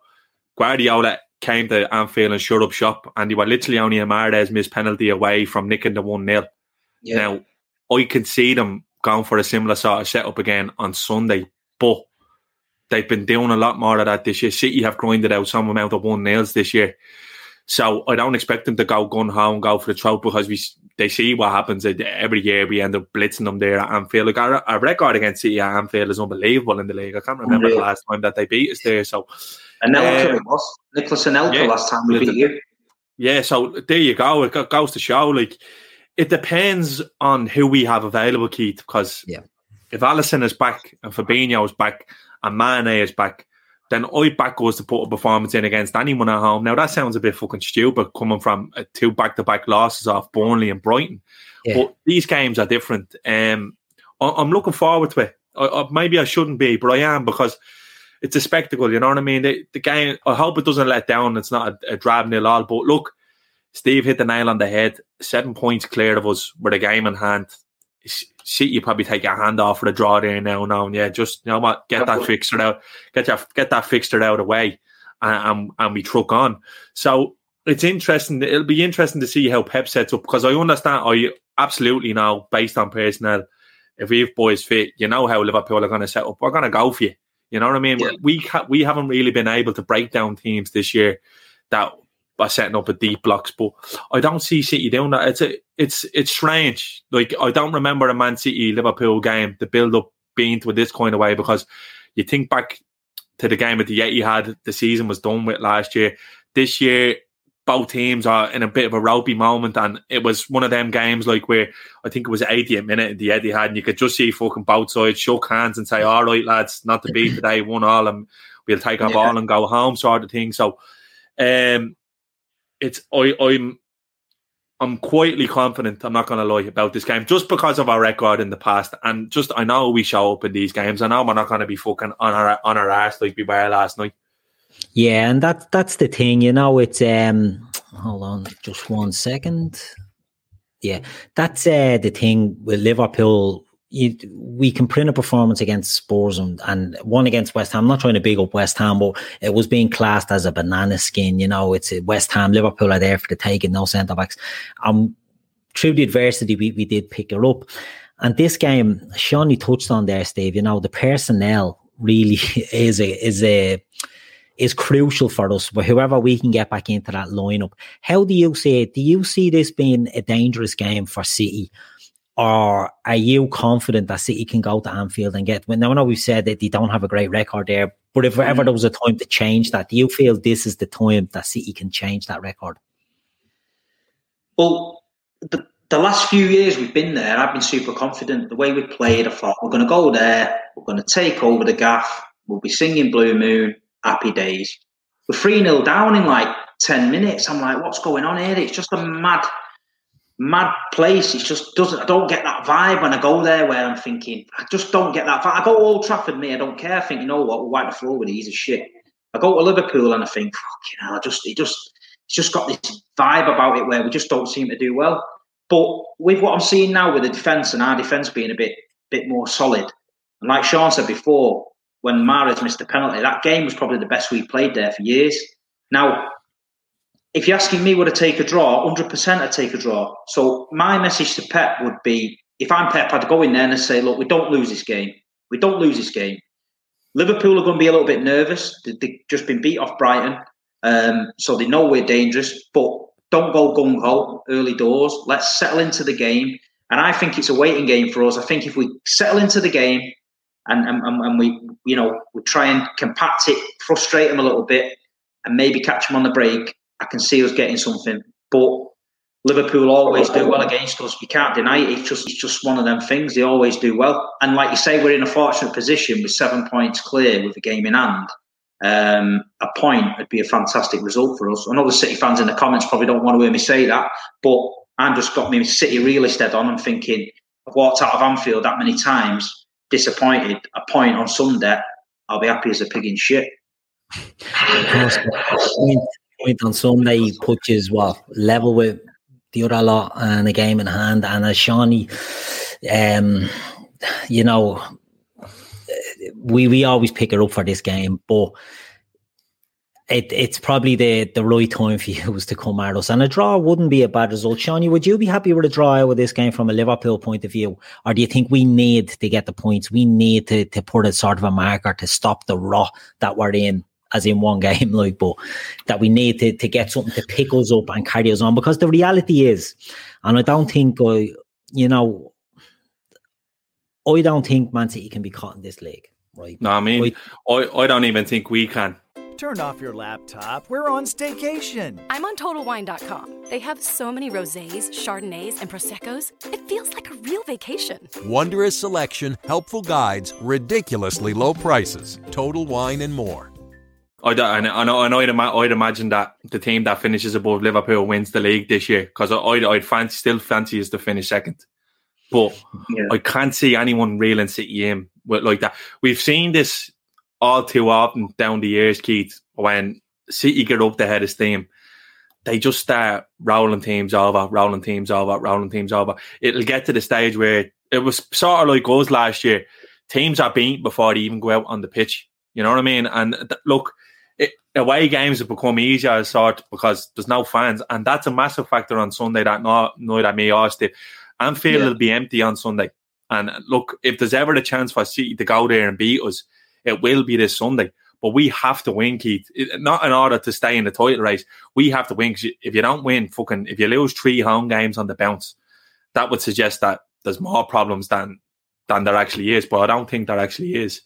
Guardiola came to Anfield and shut up shop, and they were literally only a Mahrez missed penalty away from nicking the one 0 yeah. Now I can see them going for a similar sort of setup again on Sunday, but they've been doing a lot more of that this year. City have grinded out some amount of one nils this year. So I don't expect them to go gun ho and go for the throat because we they see what happens every year. We end up blitzing them there at Anfield. Like our, our record against City at Anfield is unbelievable in the league. I can't remember Unreal. the last time that they beat us there. So Anelka um, it was Nicolas Anelka yeah, last time we beat you. Yeah, so there you go. It goes to show like it depends on who we have available, Keith. Because yeah. if Alisson is back and Fabinho is back and Mane is back, then I back us to put a performance in against anyone at home. Now that sounds a bit fucking stupid coming from uh, two back to back losses off Burnley and Brighton, yeah. but these games are different. Um, I, am looking forward to it. I, I, maybe I shouldn't be, but I am because it's a spectacle. You know what I mean? The, the game. I hope it doesn't let down. It's not a, a drab nil all. But look, Steve hit the nail on the head. Seven points clear of us with a game in hand. See, you probably take your hand off for the draw there now, now, and yeah, just you know what, get that fixed out, get your get that fixed out of the way, and, and, and we truck on. So it's interesting. It'll be interesting to see how Pep sets up because I understand. I absolutely know based on personnel, if we've boys fit, you know how Liverpool are going to set up. We're going to go for you. You know what I mean? Yeah. We ha- we haven't really been able to break down teams this year that by setting up a deep blocks. But I don't see City doing that. It's a, it's it's strange. Like I don't remember a Man City Liverpool game, the build up being to this kind of way because you think back to the game at the Etihad, the season was done with last year. This year, both teams are in a bit of a ropey moment, and it was one of them games like where I think it was 80th minute in the Etihad, and you could just see fucking both sides shook hands and say, "All right, lads, not to be today, <clears throat> one all, and we'll take our yeah. ball and go home," sort of thing. So, um, it's I, I'm I'm quietly confident. I'm not going to lie about this game just because of our record in the past, and just I know we show up in these games. I know we're not going to be fucking on our on our ass like we were last night. Yeah, and that's that's the thing, you know. It's um, hold on, just one second. Yeah, that's uh, the thing with Liverpool you, we can print a performance against Spurs and, and one against West Ham. I'm not trying to big up West Ham, but it was being classed as a banana skin. You know, it's West Ham, Liverpool are there for the taking, no centre backs. Um, through the adversity, we, we did pick her up. And this game, Shawnee touched on there, Steve. You know, the personnel really <laughs> is a is a is crucial for us. But whoever we can get back into that lineup, how do you see it? Do you see this being a dangerous game for City? or are you confident that City can go to Anfield and get? Now, I know we've said that they don't have a great record there, but if ever mm. there was a time to change that, do you feel this is the time that City can change that record? Well, the, the last few years we've been there, I've been super confident. The way we played, I thought we're going to go there, we're going to take over the gaff, we'll be singing Blue Moon, happy days. We're 3 0 down in like 10 minutes. I'm like, what's going on here? It's just a mad mad place. It just doesn't. I don't get that vibe when I go there. Where I'm thinking, I just don't get that vibe. I go Old Trafford, me. I don't care. I think you know what, we'll wipe the floor with these of shit. I go to Liverpool and I think, you know, I just it just it's just got this vibe about it where we just don't seem to do well. But with what I'm seeing now with the defence and our defence being a bit bit more solid, and like Sean said before, when Mahrez missed the penalty, that game was probably the best we played there for years. Now if you're asking me would I take a draw, 100% I'd take a draw. So my message to Pep would be, if I'm Pep, I'd go in there and say, look, we don't lose this game. We don't lose this game. Liverpool are going to be a little bit nervous. They've just been beat off Brighton. Um, so they know we're dangerous, but don't go gung ho early doors. Let's settle into the game. And I think it's a waiting game for us. I think if we settle into the game and, and, and we, you know, we try and compact it, frustrate them a little bit, and maybe catch them on the break, I can see us getting something. But Liverpool always do well against us. You can't deny it. It's just it's just one of them things. They always do well. And like you say, we're in a fortunate position with seven points clear with the game in hand. Um, a point would be a fantastic result for us. I know the City fans in the comments probably don't want to hear me say that, but I'm just got me City realist head on. I'm thinking I've walked out of Anfield that many times, disappointed. A point on Sunday, I'll be happy as a pig in shit point on Sunday you what level with the other lot and a game in hand. And as Shawnee, um, you know, we we always pick her up for this game, but it, it's probably the, the right time for <laughs> you was to come at us. And a draw wouldn't be a bad result. Shawnee, would you be happy with a draw with this game from a Liverpool point of view? Or do you think we need to get the points? We need to, to put a sort of a marker to stop the rot that we're in as in one <laughs> game, like, but that we need to, to get something to pick us up and carry us on. Because the reality is, and I don't think I, you know, I don't think Man City can be caught in this league, right? No, I mean, I, I, I don't even think we can. Turn off your laptop. We're on staycation. I'm on TotalWine.com. They have so many rosés, chardonnays, and proseccos. It feels like a real vacation. Wondrous selection, helpful guides, ridiculously low prices. Total Wine and more. I'd, I know, I know I'd, I'd, imagine that the team that finishes above Liverpool wins the league this year because I'd, I'd fancy, still fancy us to finish second. But yeah. I can't see anyone reeling City in with like that. We've seen this all too often down the years, Keith, when City get up the head of steam. They just start rolling teams over, rolling teams over, rolling teams over. It'll get to the stage where it was sort of like us last year. Teams are beat before they even go out on the pitch. You know what I mean? And th- look, it, away games have become easier as sort because there's no fans, and that's a massive factor on Sunday. That not neither me or Steve. Anfield yeah. will be empty on Sunday, and look, if there's ever a chance for City to go there and beat us, it will be this Sunday. but we have to win, Keith. It, not in order to stay in the title race. We have to win. If you don't win, fucking, if you lose three home games on the bounce, that would suggest that there's more problems than than there actually is. But I don't think there actually is.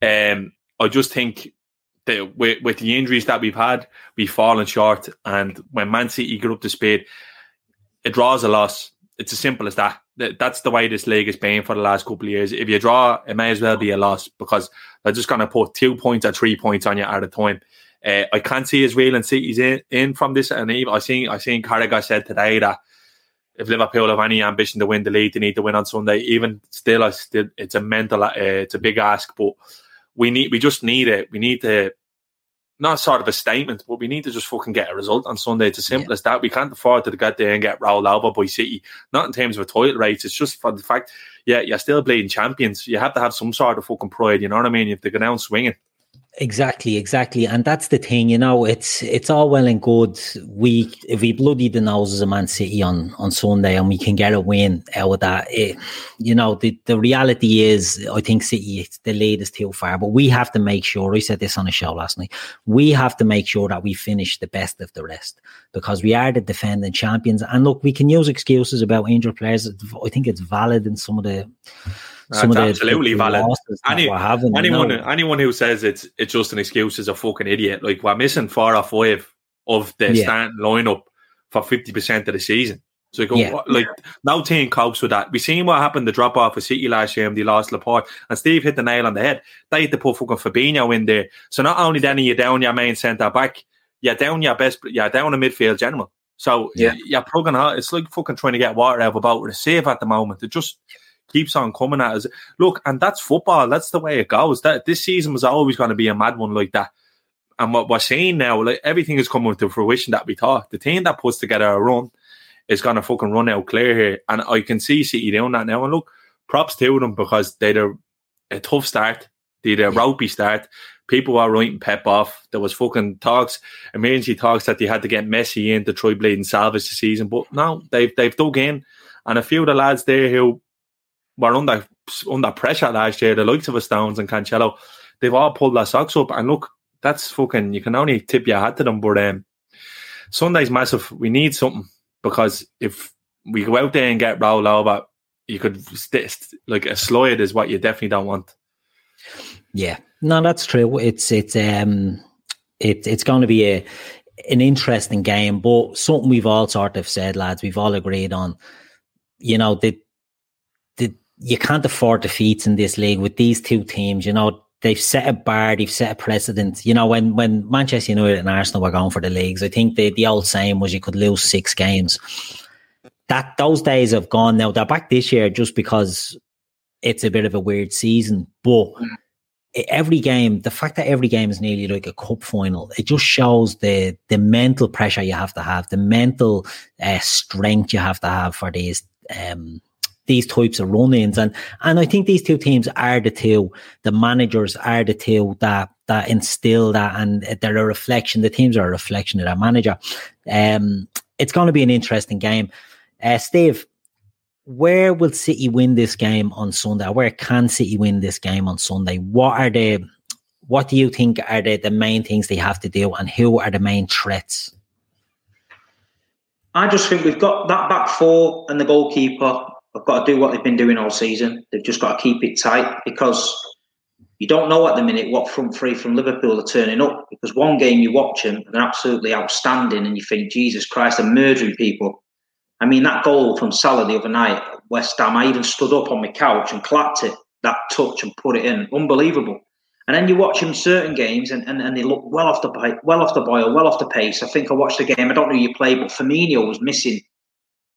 Um, I just think that with, with the injuries that we've had, we've fallen short. And when Man City get up to speed, it draws a loss. It's as simple as that. That's the way this league has been for the last couple of years. If you draw, it may as well be a loss because they're just going to put two points or three points on you at a time. Uh, I can't see Israel and City's in, in from this. And even I think I think Carragher said today that if Liverpool have any ambition to win the league, they need to win on Sunday. Even still, I still it's a mental, uh, it's a big ask, but we need, we just need it. We need to not sort of a statement, but we need to just fucking get a result on Sunday. It's as simple yeah. as that. We can't afford to get there and get rolled over by City. Not in terms of a title race. It's just for the fact, yeah, you're still playing champions. You have to have some sort of fucking pride. You know what I mean? If they go down swinging. Exactly, exactly, and that's the thing. You know, it's it's all well and good. We we bloody the noses of Man City on on Sunday and we can get a win out of that. It, you know, the the reality is, I think City it's the lead is too far, but we have to make sure. I said this on a show last night. We have to make sure that we finish the best of the rest because we are the defending champions. And look, we can use excuses about injured players. I think it's valid in some of the Uh, some That's absolutely valid. Any, having, anyone, know? anyone who says it's it's just an excuse is a fucking idiot. Like we're missing four or five of the yeah. starting lineup for fifty percent of the season. So go, yeah. like no team copes with that. We seen what happened the drop off of City last year and they lost Laporte and Steve hit the nail on the head. They had to put fucking Fabinho in there. So not only then are you down your main centre back, you're down your best, you're down a midfield general. So yeah, you're plugging out. It's like fucking trying to get water out of a boat with a save at the moment. It just keeps on coming at us. Look, and that's football. That's the way it goes. That this season was always going to be a mad one like that. And what we're seeing now, like everything is coming to fruition that we thought. The team that puts together a run is going to fucking run out clear here, and I can see City doing that now. And look, props to them because they had a, a tough start. They had a ropey start. People were writing Pep off. There was fucking talks, emergency talks that they had to get Messi in to try bleeding salvage the season. But no, they've they've dug in, and a few of the lads there who were under under pressure last year, the likes of a Stones and Cancelo, they've all pulled their socks up. And look, that's fucking, you can only tip your hat to them. But um, Sunday's massive. We need something because if we go out there and get rolled over, you could, st- like, a slide is what you definitely don't want. Yeah, no, that's true. It's, it's, um, it, it's going to be a, an interesting game, but something we've all sort of said, lads, we've all agreed on, you know, the, you can't afford defeats in this league with these two teams. You know, they've set a bar, they've set a precedent. You know, when when Manchester United and Arsenal were going for the leagues, I think the, the old saying was you could lose six games. That those days have gone now. They're back this year just because it's a bit of a weird season. But every game, the fact that every game is nearly like a cup final, it just shows the the mental pressure you have to have, the mental uh, strength you have to have for these um, these types of run-ins. And and I think these two teams are the two, the managers are the two that that instill that and they're a reflection, the teams are a reflection of their manager. Um it's gonna be an interesting game. Uh, Steve, where will City win this game on Sunday? Where can City win this game on Sunday? What are the what do you think are the, the main things they have to do and who are the main threats? I just think we've got that back four and the goalkeeper have got to do what they've been doing all season. They've just got to keep it tight because you don't know at the minute what front three from Liverpool are turning up. Because one game you watch them, they're absolutely outstanding, and you think, Jesus Christ, they're murdering people. I mean, that goal from Salah the other night, West Ham, I even stood up on my couch and clapped it, that touch, and put it in. Unbelievable. And then you watch them certain games, and, and, and they look well off the well off the boil, well off the pace. I think I watched the game. I don't know who you played, but Firmino was missing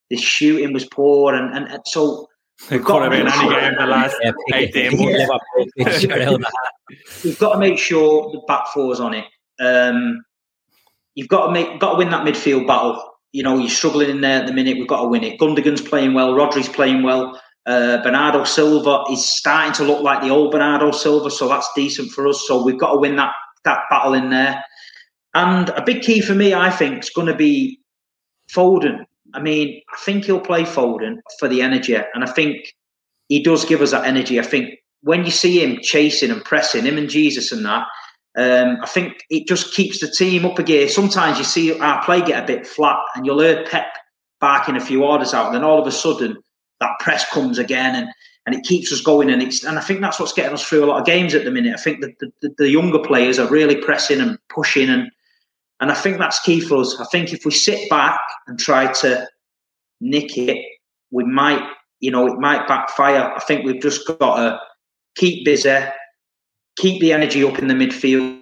the shooting was poor, and, and, and so it could have been any game the last eighteen months. <laughs> We've got to make sure the back four's on it. Um, you've got to make got to win that midfield battle. You know, you're struggling in there at the minute. We've got to win it. Gundogan's playing well. Rodri's playing well. Uh, Bernardo Silva is starting to look like the old Bernardo Silva, so that's decent for us. So we've got to win that that battle in there. And a big key for me, I think, is going to be Foden. I mean, I think he'll play Foden for the energy, and I think he does give us that energy. I think when you see him chasing and pressing him and Jesus and that, Um, I think it just keeps the team up a gear. Sometimes you see our play get a bit flat, and you'll hear Pep barking a few orders out, and then all of a sudden that press comes again, and and it keeps us going. And it's and I think that's what's getting us through a lot of games at the minute. I think that the, the younger players are really pressing and pushing, and and I think that's key for us. I think if we sit back and try to nick it, we might, you know, it might backfire. I think we've just got to keep busy, keep the energy up in the midfield,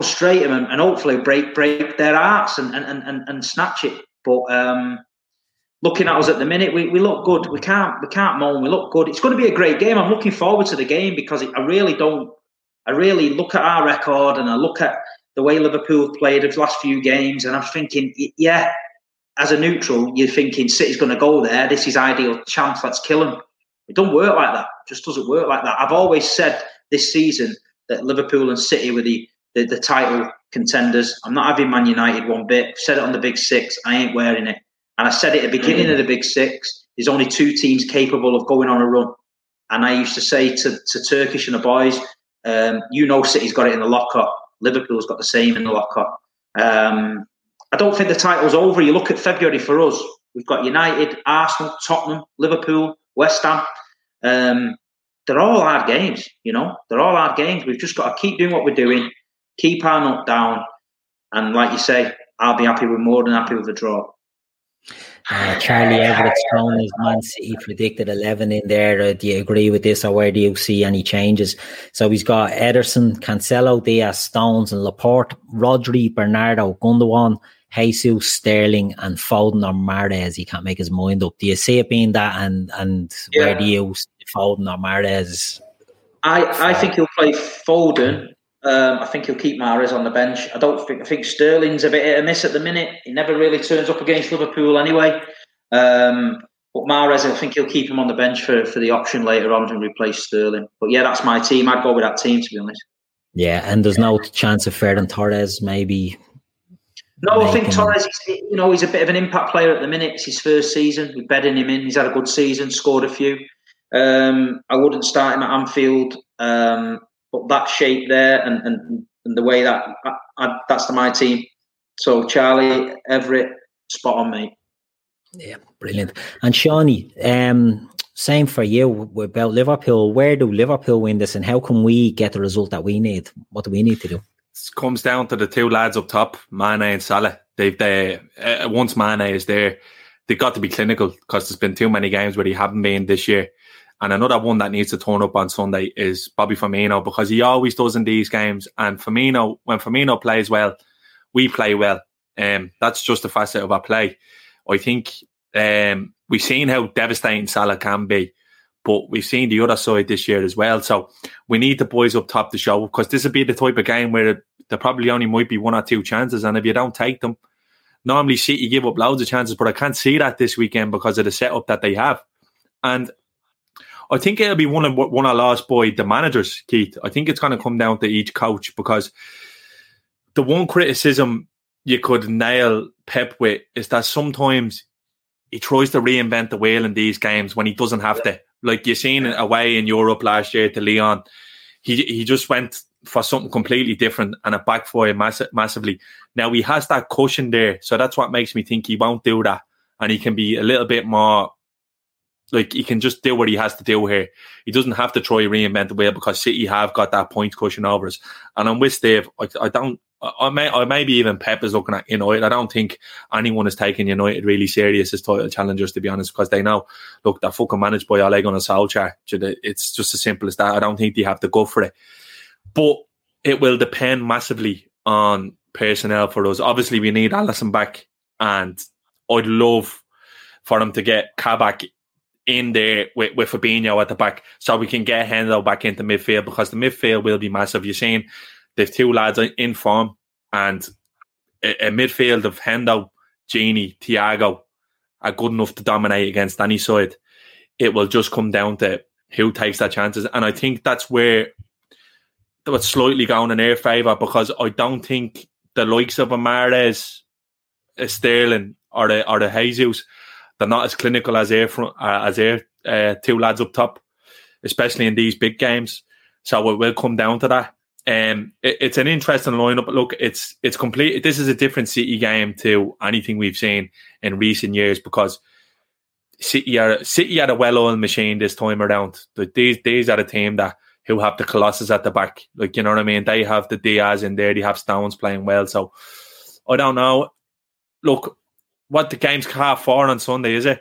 frustrate them, and, and hopefully break break their hearts and and, and, and snatch it. But um, looking at us at the minute, we, we look good. We can't we can't moan. We look good. It's going to be a great game. I'm looking forward to the game because I really don't. I really look at our record and I look at the way Liverpool have played the last few games, and I'm thinking, yeah, as a neutral, you're thinking City's going to go there. This is ideal chance. Let's kill them. It don't work like that. It just doesn't work like that. I've always said this season that Liverpool and City were the, the, the title contenders. I'm not having Man United one bit. Said it on the Big Six. I ain't wearing it. And I said it at the beginning of the Big Six. There's only two teams capable of going on a run. And I used to say to, to Turkish and the boys, um, you know, City's got it in the locker. Liverpool's got the same in the locker. Um, I don't think the title's over. You look at February for us. We've got United, Arsenal, Tottenham, Liverpool, West Ham. Um, they're all hard games, you know. They're all hard games. We've just got to keep doing what we're doing, keep our nut down, and like you say, I'll be happy with more than happy with the draw. Uh, Charlie Everett Stone is Man City He predicted 11 in there. Uh, do you agree with this or where do you see any changes? So he's got Ederson, Cancelo, Dias, Stones and Laporte, Rodri, Bernardo, Gundogan, Jesus, Sterling and Foden or Mahrez. He can't make his mind up. Do you see it being that and, and yeah. where do you see Foden or Mahrez? I, I think he'll play Foden um, I think he'll keep Mahrez on the bench. I don't think I think Sterling's a bit hit miss at the minute. He never really turns up against Liverpool anyway. Um, but Mahrez, I think he'll keep him on the bench for, for the option later on to replace Sterling. But yeah, that's my team. I'd go with that team to be honest. Yeah, and there's no chance of Ferran Torres maybe. No, I think Torres. You know, he's a bit of an impact player at the minute. It's his first season. We're bedding him in. He's had a good season, scored a few. Um, I wouldn't start him at Anfield. Um, but that shape there and, and, and the way that I, I, that's to my team. So Charlie Everett, spot on, mate. Yeah, brilliant. And Shawnee, um, same for you about Liverpool. Where do Liverpool win this, and how can we get the result that we need? What do we need to do? It comes down to the two lads up top, Mane and Salah. They've they uh, once Mane is there, they've got to be clinical because there's been too many games where they haven't been this year. And another one that needs to turn up on Sunday is Bobby Firmino because he always does in these games. And Firmino, when Firmino plays well, we play well. Um, that's just a facet of our play. I think um, we've seen how devastating Salah can be, but we've seen the other side this year as well. So we need the boys up top to show because this will be the type of game where there probably only might be one or two chances, and if you don't take them, normally City give up loads of chances, but I can't see that this weekend because of the setup that they have. And I think it'll be one of one of last boy the managers, Keith. I think it's going to come down to each coach because the one criticism you could nail Pep with is that sometimes he tries to reinvent the wheel in these games when he doesn't have to. Like you seen away in Europe last year to Lyon, he he just went for something completely different and it backfired mass- massively. Now he has that cushion there, so that's what makes me think he won't do that, and he can be a little bit more like he can just do what he has to do here. He doesn't have to try reinvent the wheel because City have got that point cushion over us. And I'm with Steve. I, I don't. I may, I maybe even Pep is looking at United. I don't think anyone is taking United really serious as title challengers, to be honest, because they know, look, they're fucking managed by Ole Gunnar Solskjaer. It's just as simple as that. I don't think they have to go for it, but it will depend massively on personnel for us. Obviously, we need Alisson back, and I'd love for them to get Kabak in there with, with Fabinho at the back so we can get Hendo back into midfield because the midfield will be massive. You're seeing they've two lads in form and a, a midfield of Hendo, Gini, Thiago are good enough to dominate against any side. It will just come down to who takes that chances. And I think that's where what's slightly going in their favour because I don't think the likes of a Mahrez, Sterling, or the or the Jesus they're not as clinical as their uh, as their uh, two lads up top, especially in these big games. So it will come down to that. Um, it, it's an interesting lineup. Look, it's it's complete. This is a different City game to anything we've seen in recent years because City are City are a well-oiled machine this time around. These these are a team that who have the Colossus at the back. Like you know what I mean? They have the Dias in there. They have Stones playing well. So I don't know. Look, what the game's half four on Sunday, is it?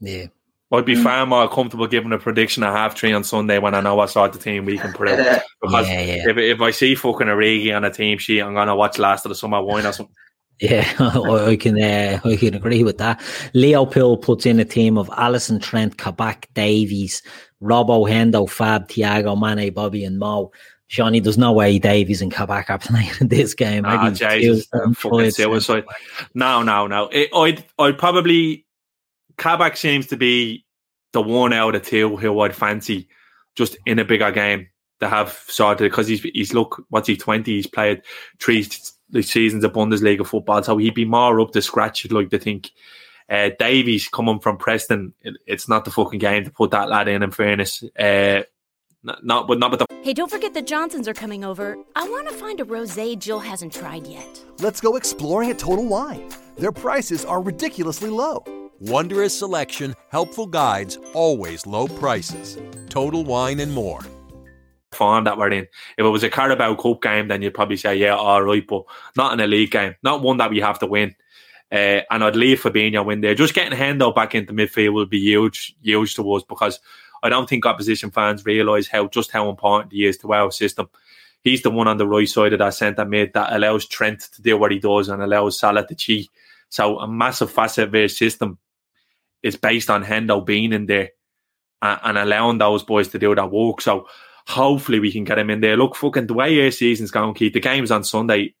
Yeah. I'd be mm. far more comfortable giving a prediction at half three on Sunday when I know I saw the team we can put <laughs> out. Because yeah, yeah. If, if I see fucking Origi on a team sheet, I'm gonna watch last of the summer wine or something. <laughs> Yeah, <laughs> I can uh, I can agree with that. Leo Pill puts in a team of Alisson, Trent, Kabak, Davies, Robbo, Hendo, Fab, Thiago, Mane, Bobby, and Mo. Shawnee, there's no way Davies and Kabak are playing in this game. Ah, Jesus, fucking suicide. No, no, no. It, I'd, I'd probably Kabak seems to be the one out of two who I'd fancy just in a bigger game to have started because he's he's look what's he twenty he's played three seasons of Bundesliga football so he'd be more up to scratch you'd like to think. Uh, Davies coming from Preston, it, it's not the fucking game to put that lad in. In fairness, uh, not, not but not with the. Hey, don't forget the Johnsons are coming over. I want to find a rosé Jill hasn't tried yet. Let's go exploring at Total Wine. Their prices are ridiculously low. Wondrous selection, helpful guides, always low prices. Total Wine and more. Form that we're in. If it was a Carabao Cup game, then you'd probably say, yeah, all right, but not in a league game. Not one that we have to win. Uh, and I'd leave Fabinho in there. Just getting Hendo back into midfield would be huge, huge to us because I don't think opposition fans realise how just how important he is to our system. He's the one on the right side of that centre mid that allows Trent to do what he does and allows Salah to cheat. So a massive facet of their system is based on Hendo being in there and, and, allowing those boys to do that work. So hopefully we can get him in there. Look, fucking the way your season's going, Keith, the game's on Sunday.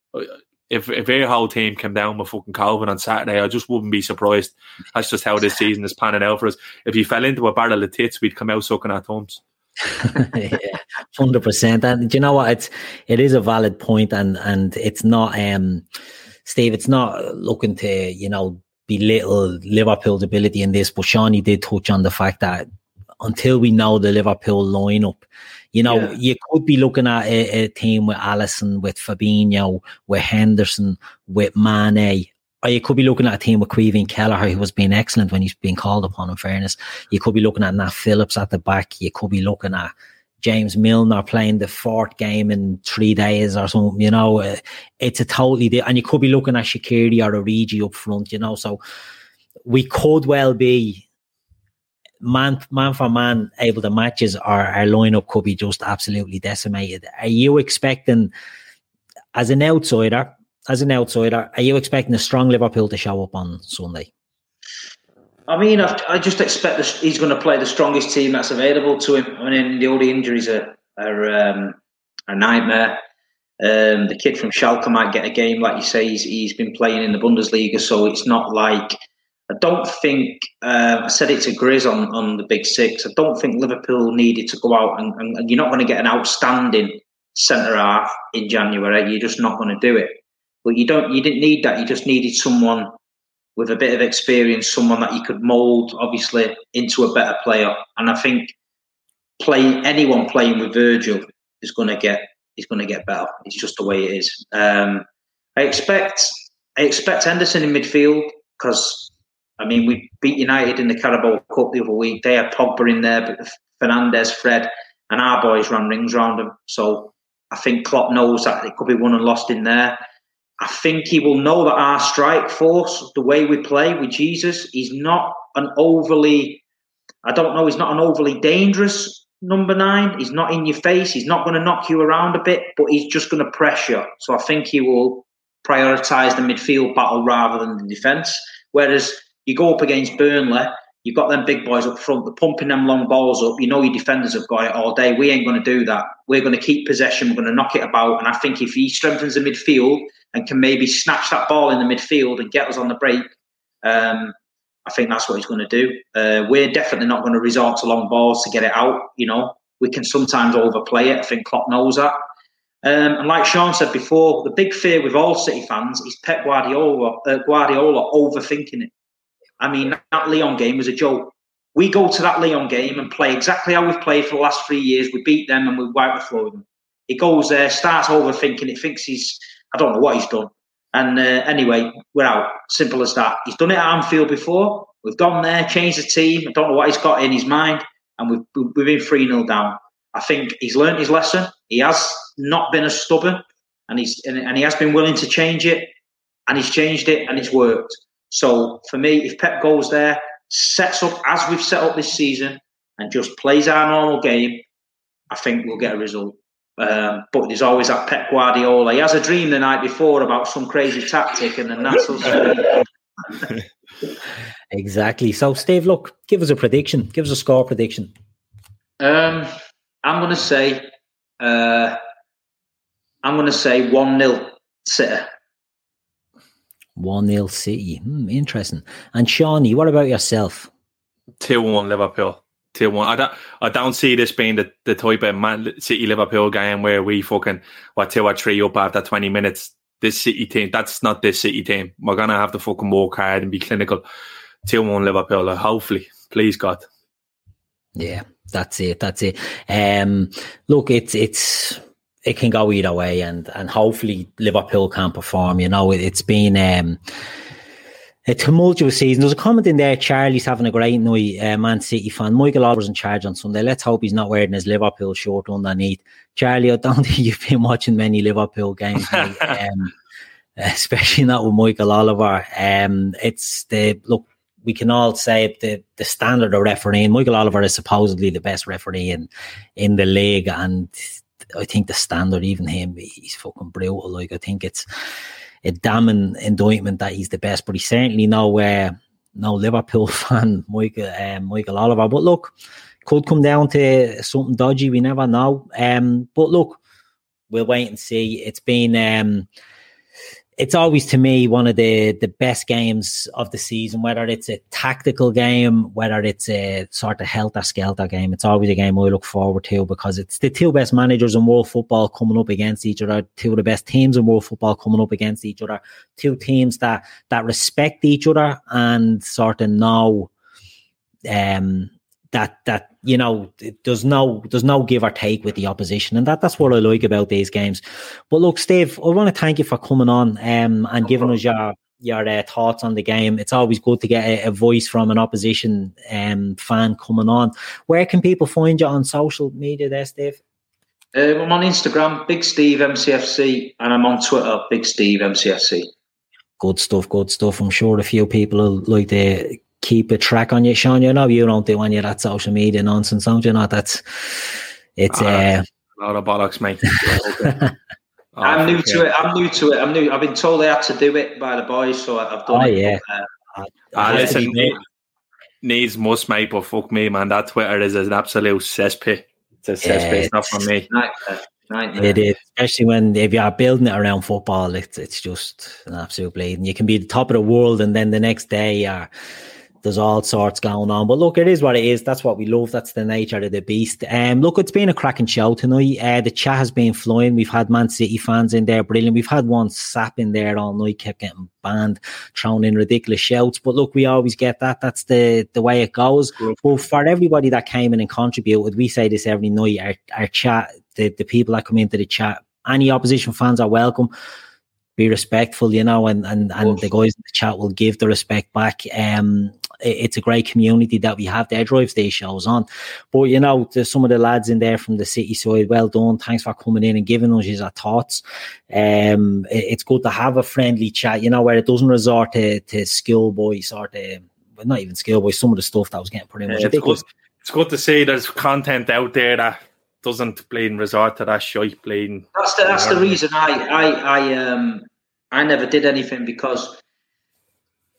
If if our whole team came down with fucking Calvin on Saturday, I just wouldn't be surprised. That's just how this <laughs> season is panning out for us. If he fell into a barrel of tits, we'd come out sucking our thumbs. <laughs> yeah, hundred percent. And you know what? It's it is a valid point, and and it's not um, Steve. It's not looking to you know belittle Liverpool's ability in this, but Shawnee did touch on the fact that until we know the Liverpool lineup, you know, yeah. you could be looking at a, a, team with Alisson, with Fabinho, with Henderson, with Mane, or you could be looking at a team with Caoimhín Kelleher, who was being excellent when he's being called upon, in fairness. You could be looking at Nat Phillips at the back. You could be looking at James Milner playing the fourth game in three days or something, you know, uh, it's a totally, and you could be looking at Shaqiri or Origi up front, you know, so we could well be man, man for man able to matches our, our lineup could be just absolutely decimated. Are you expecting, as an outsider, as an outsider, are you expecting a strong Liverpool to show up on Sunday? I mean, I, just expect the, he's going to play the strongest team that's available to him. I mean, the all the injuries are are um, a nightmare. Um, the kid from Schalke might get a game, like you say. He's, he's been playing in the Bundesliga, so it's not like I don't think uh, I said it to Grizz on, on the Big Six. I don't think Liverpool needed to go out and, and, and you're not going to get an outstanding centre half in January. You're just not going to do it. But you don't. You didn't need that. You just needed someone with a bit of experience, someone that you could mould, obviously, into a better player. And I think play anyone playing with Virgil is going to get is going to get better. It's just the way it is. Um, I expect I expect Henderson in midfield because I mean we beat United in the Carabao Cup the other week. They had Pogba in there, but Fernandes, Fred, and our boys ran rings around them. So I think Klopp knows that it could be won and lost in there. I think he will know that our strike force, the way we play with Jesus, is not an overly, I don't know, he's not an overly dangerous number nine. He's not in your face. He's not going to knock you around a bit, but he's just going to pressure. So I think he will prioritise the midfield battle rather than the defence. Whereas you go up against Burnley, you've got them big boys up front, they're pumping them long balls up. You know your defenders have got it all day. We ain't going to do that. We're going to keep possession. We're going to knock it about. And I think if he strengthens the midfield and can maybe snatch that ball in the midfield and get us on the break, um, I think that's what he's going to do. Uh, we're definitely not going to resort to long balls to get it out. You know, we can sometimes overplay it. I think Klopp knows that. Um, and like Sean said before, the big fear with all City fans is Pep Guardiola, uh, Guardiola overthinking it. I mean, that Lyon game was a joke. We go to that Lyon game and play exactly how we've played for the last three years. We beat them and we wipe the floor with them. He goes there, starts overthinking it, thinks he's, I don't know what he's done. And uh, anyway, we're out. Simple as that. He's done it at Anfield before. We've gone there, changed the team. I don't know what he's got in his mind. And we've, we've been 3 0 down. I think he's learned his lesson. He has not been as stubborn and he's and, and he has been willing to change it and he's changed it and it's worked. So for me, if Pep goes there, sets up as we've set up this season, and just plays our normal game, I think we'll get a result. Um, but there's always that Pep Guardiola. He has a dream the night before about some crazy tactic, and then that's us. exactly. So, Steve, look, give us a prediction. Give us a score prediction. Um, I'm going to say, uh, I'm going to say one 0 City. 1 0 City. Hmm, interesting. And Shawnee, what about yourself? 2 1 Liverpool. 2 1. I don't, I don't see this being the, the type of Man City Liverpool game where we fucking what 2 or 3 up after 20 minutes. This City team, that's not this City team. We're going to have to fucking work hard and be clinical. 2 1 Liverpool. Like, hopefully. Please, God. Yeah, that's it. That's it. Um, look, it's, it's, it can go either way, and and hopefully Liverpool can perform. You know, it, has been um a tumultuous season. There's a comment in there. Charlie's having a great night. Uh, Man City fan. Michael Oliver's in charge on Sunday. Let's hope he's not wearing his Liverpool shirt underneath. Charlie, I don't <laughs> think you've been watching many Liverpool games, <laughs> um, especially not with Michael Oliver. Um, it's the look. We can all say the the standard of refereeing. Michael Oliver is supposedly the best referee in in the league, and I think the standard, even him, he's fucking brutal. Like I think it's a damning indictment that he's the best, but he's certainly no uh, no Liverpool <laughs> fan, Michael um, Michael Oliver. But look, could come down to something dodgy. We never know. Um, but look, we'll wait and see. It's been um, it's always to me one of the the best games of the season. Whether it's a tactical game, whether it's a sort of helter skelter game, it's always a game I look forward to because it's the two best managers in world football coming up against each other, two of the best teams in world football coming up against each other, two teams that that respect each other and sort of know um that that you know there's no there's no give or take with the opposition and that that's what I like about these games. But look, Steve, I want to thank you for coming on um, and giving us your your uh, thoughts on the game. It's always good to get a, a voice from an opposition um, fan coming on. Where can people find you on social media, there, Steve? Um, I'm on Instagram, Big Steve MCFC, and I'm on Twitter, Big Steve MCFC. Good stuff, good stuff. I'm sure a few people will like to keep a track on you, Sean. You know, you don't do any of that social media nonsense, don't you? Not that's it's uh, uh, a lot of bollocks, mate. <laughs> oh, I'm new to it. I'm new to it. I'm new. I've been told I had to do it by the boys, so I've done oh, it. Yeah. uh, uh, listen, needs must, mate. But fuck me, man. That Twitter is an absolute cesspit. It's a cesspit. Yeah, it's not for me. Nightmare. It is, especially when if you are building it around football, it's it's just an absolute bleeding. You can be the top of the world, and then the next day you're there's all sorts going on. But look, it is what it is. That's what we love. That's the nature of the beast. Um, look, it's been a cracking show tonight. Uh, the chat has been flowing. We've had Man City fans in there, brilliant. We've had one sap in there all night, kept getting banned, thrown in ridiculous shouts. But look, we always get that. That's the the way it goes. But for everybody that came in and contributed, we say this every night. Our, our chat, the, the people that come into the chat, any opposition fans are welcome be respectful, you know, and and and the guys in the chat will give the respect back. Um, it's a great community that we have there. drive these shows on. But you know, there's some of the lads in there from the city side. Well done. Thanks for coming in and giving us your thoughts. Um, it's good to have a friendly chat, you know, where it doesn't resort to, to schoolboy sort of, well, not even schoolboy, some of the stuff that was getting pretty much yeah, it's good, it's good to see there's content out there that doesn't play in resort to that shite playing. That's the that's the reason I I I um I never did anything because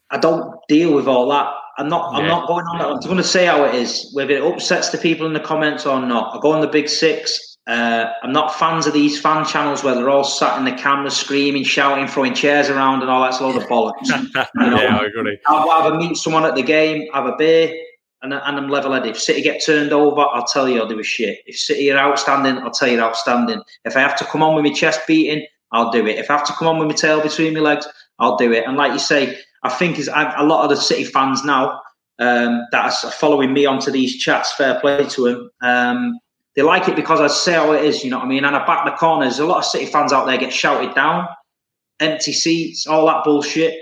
I don't deal with all that. I'm not. Yeah. I'm not going on. I'm just going to say how it is. Whether it upsets the people in the comments or not, I go on the big six. Uh, I'm not fans of these fan channels where they're all sat in the camera, screaming, shouting, throwing chairs around, and all that's a load of bollocks. <laughs> you know? yeah, I agree. I'd rather meet someone at the game, have a beer, and, and I'm level-headed. If City get turned over, I'll tell you I'll do a shit. If City are outstanding, I'll tell you they're outstanding. If I have to come on with my chest beating, I'll do it. If I have to come on with my tail between my legs, I'll do it. And like you say, I think is a lot of the City fans now um, that are following me onto these chats. Fair play to them. Um, they like it because I say how it is, you know what I mean? And I back the corners. A lot of City fans out there get shouted down, empty seats, all that bullshit.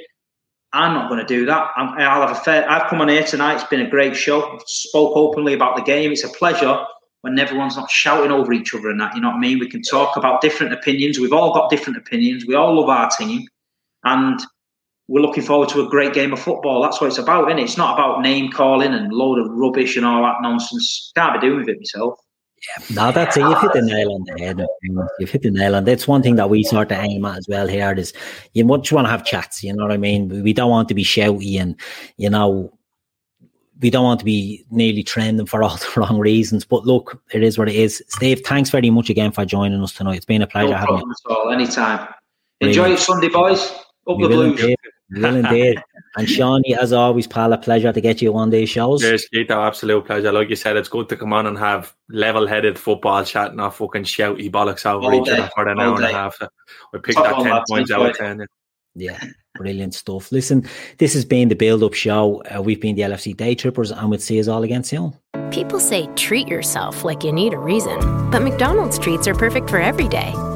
I'm not going to do that. i will have a fair. I've come on here tonight. It's been a great show. I've spoke openly about the game. It's a pleasure when everyone's not shouting over each other and that. You know what I mean? We can talk about different opinions. We've all got different opinions. We all love our team, and we're looking forward to a great game of football. That's what it's about, isn't it? It's not about name calling and load of rubbish and all that nonsense. Can't be doing with it myself. Yeah, no, that's it. You've hit the nail on the head. You've hit the nail on. That's one thing that we sort of aim at as well here. Is you much want to have chats. You know what I mean? We don't want to be shouty and you know we don't want to be nearly trending for all <laughs> the wrong reasons. But look, it is what it is. Steve, thanks very much again for joining us tonight. It's been a pleasure no having you. At all, anytime. Enjoy your Sunday, boys. Up the blues. Indeed. Will indeed. And Shawnee, as always, pal, a pleasure to get you one day shows. Cheers, Keith. Absolute pleasure. Like you said, it's good to come on and have level headed football chat, and not fucking shouty bollocks over All each day. other for an All hour and a day. half. We picked Top that 10 lads. points out of 10. Yeah, brilliant stuff. Listen, this has been the build up show. Uh, we've been the LFC Day Trippers, and we'll see us all again soon. People say treat yourself like you need a reason, but McDonald's treats are perfect for every day.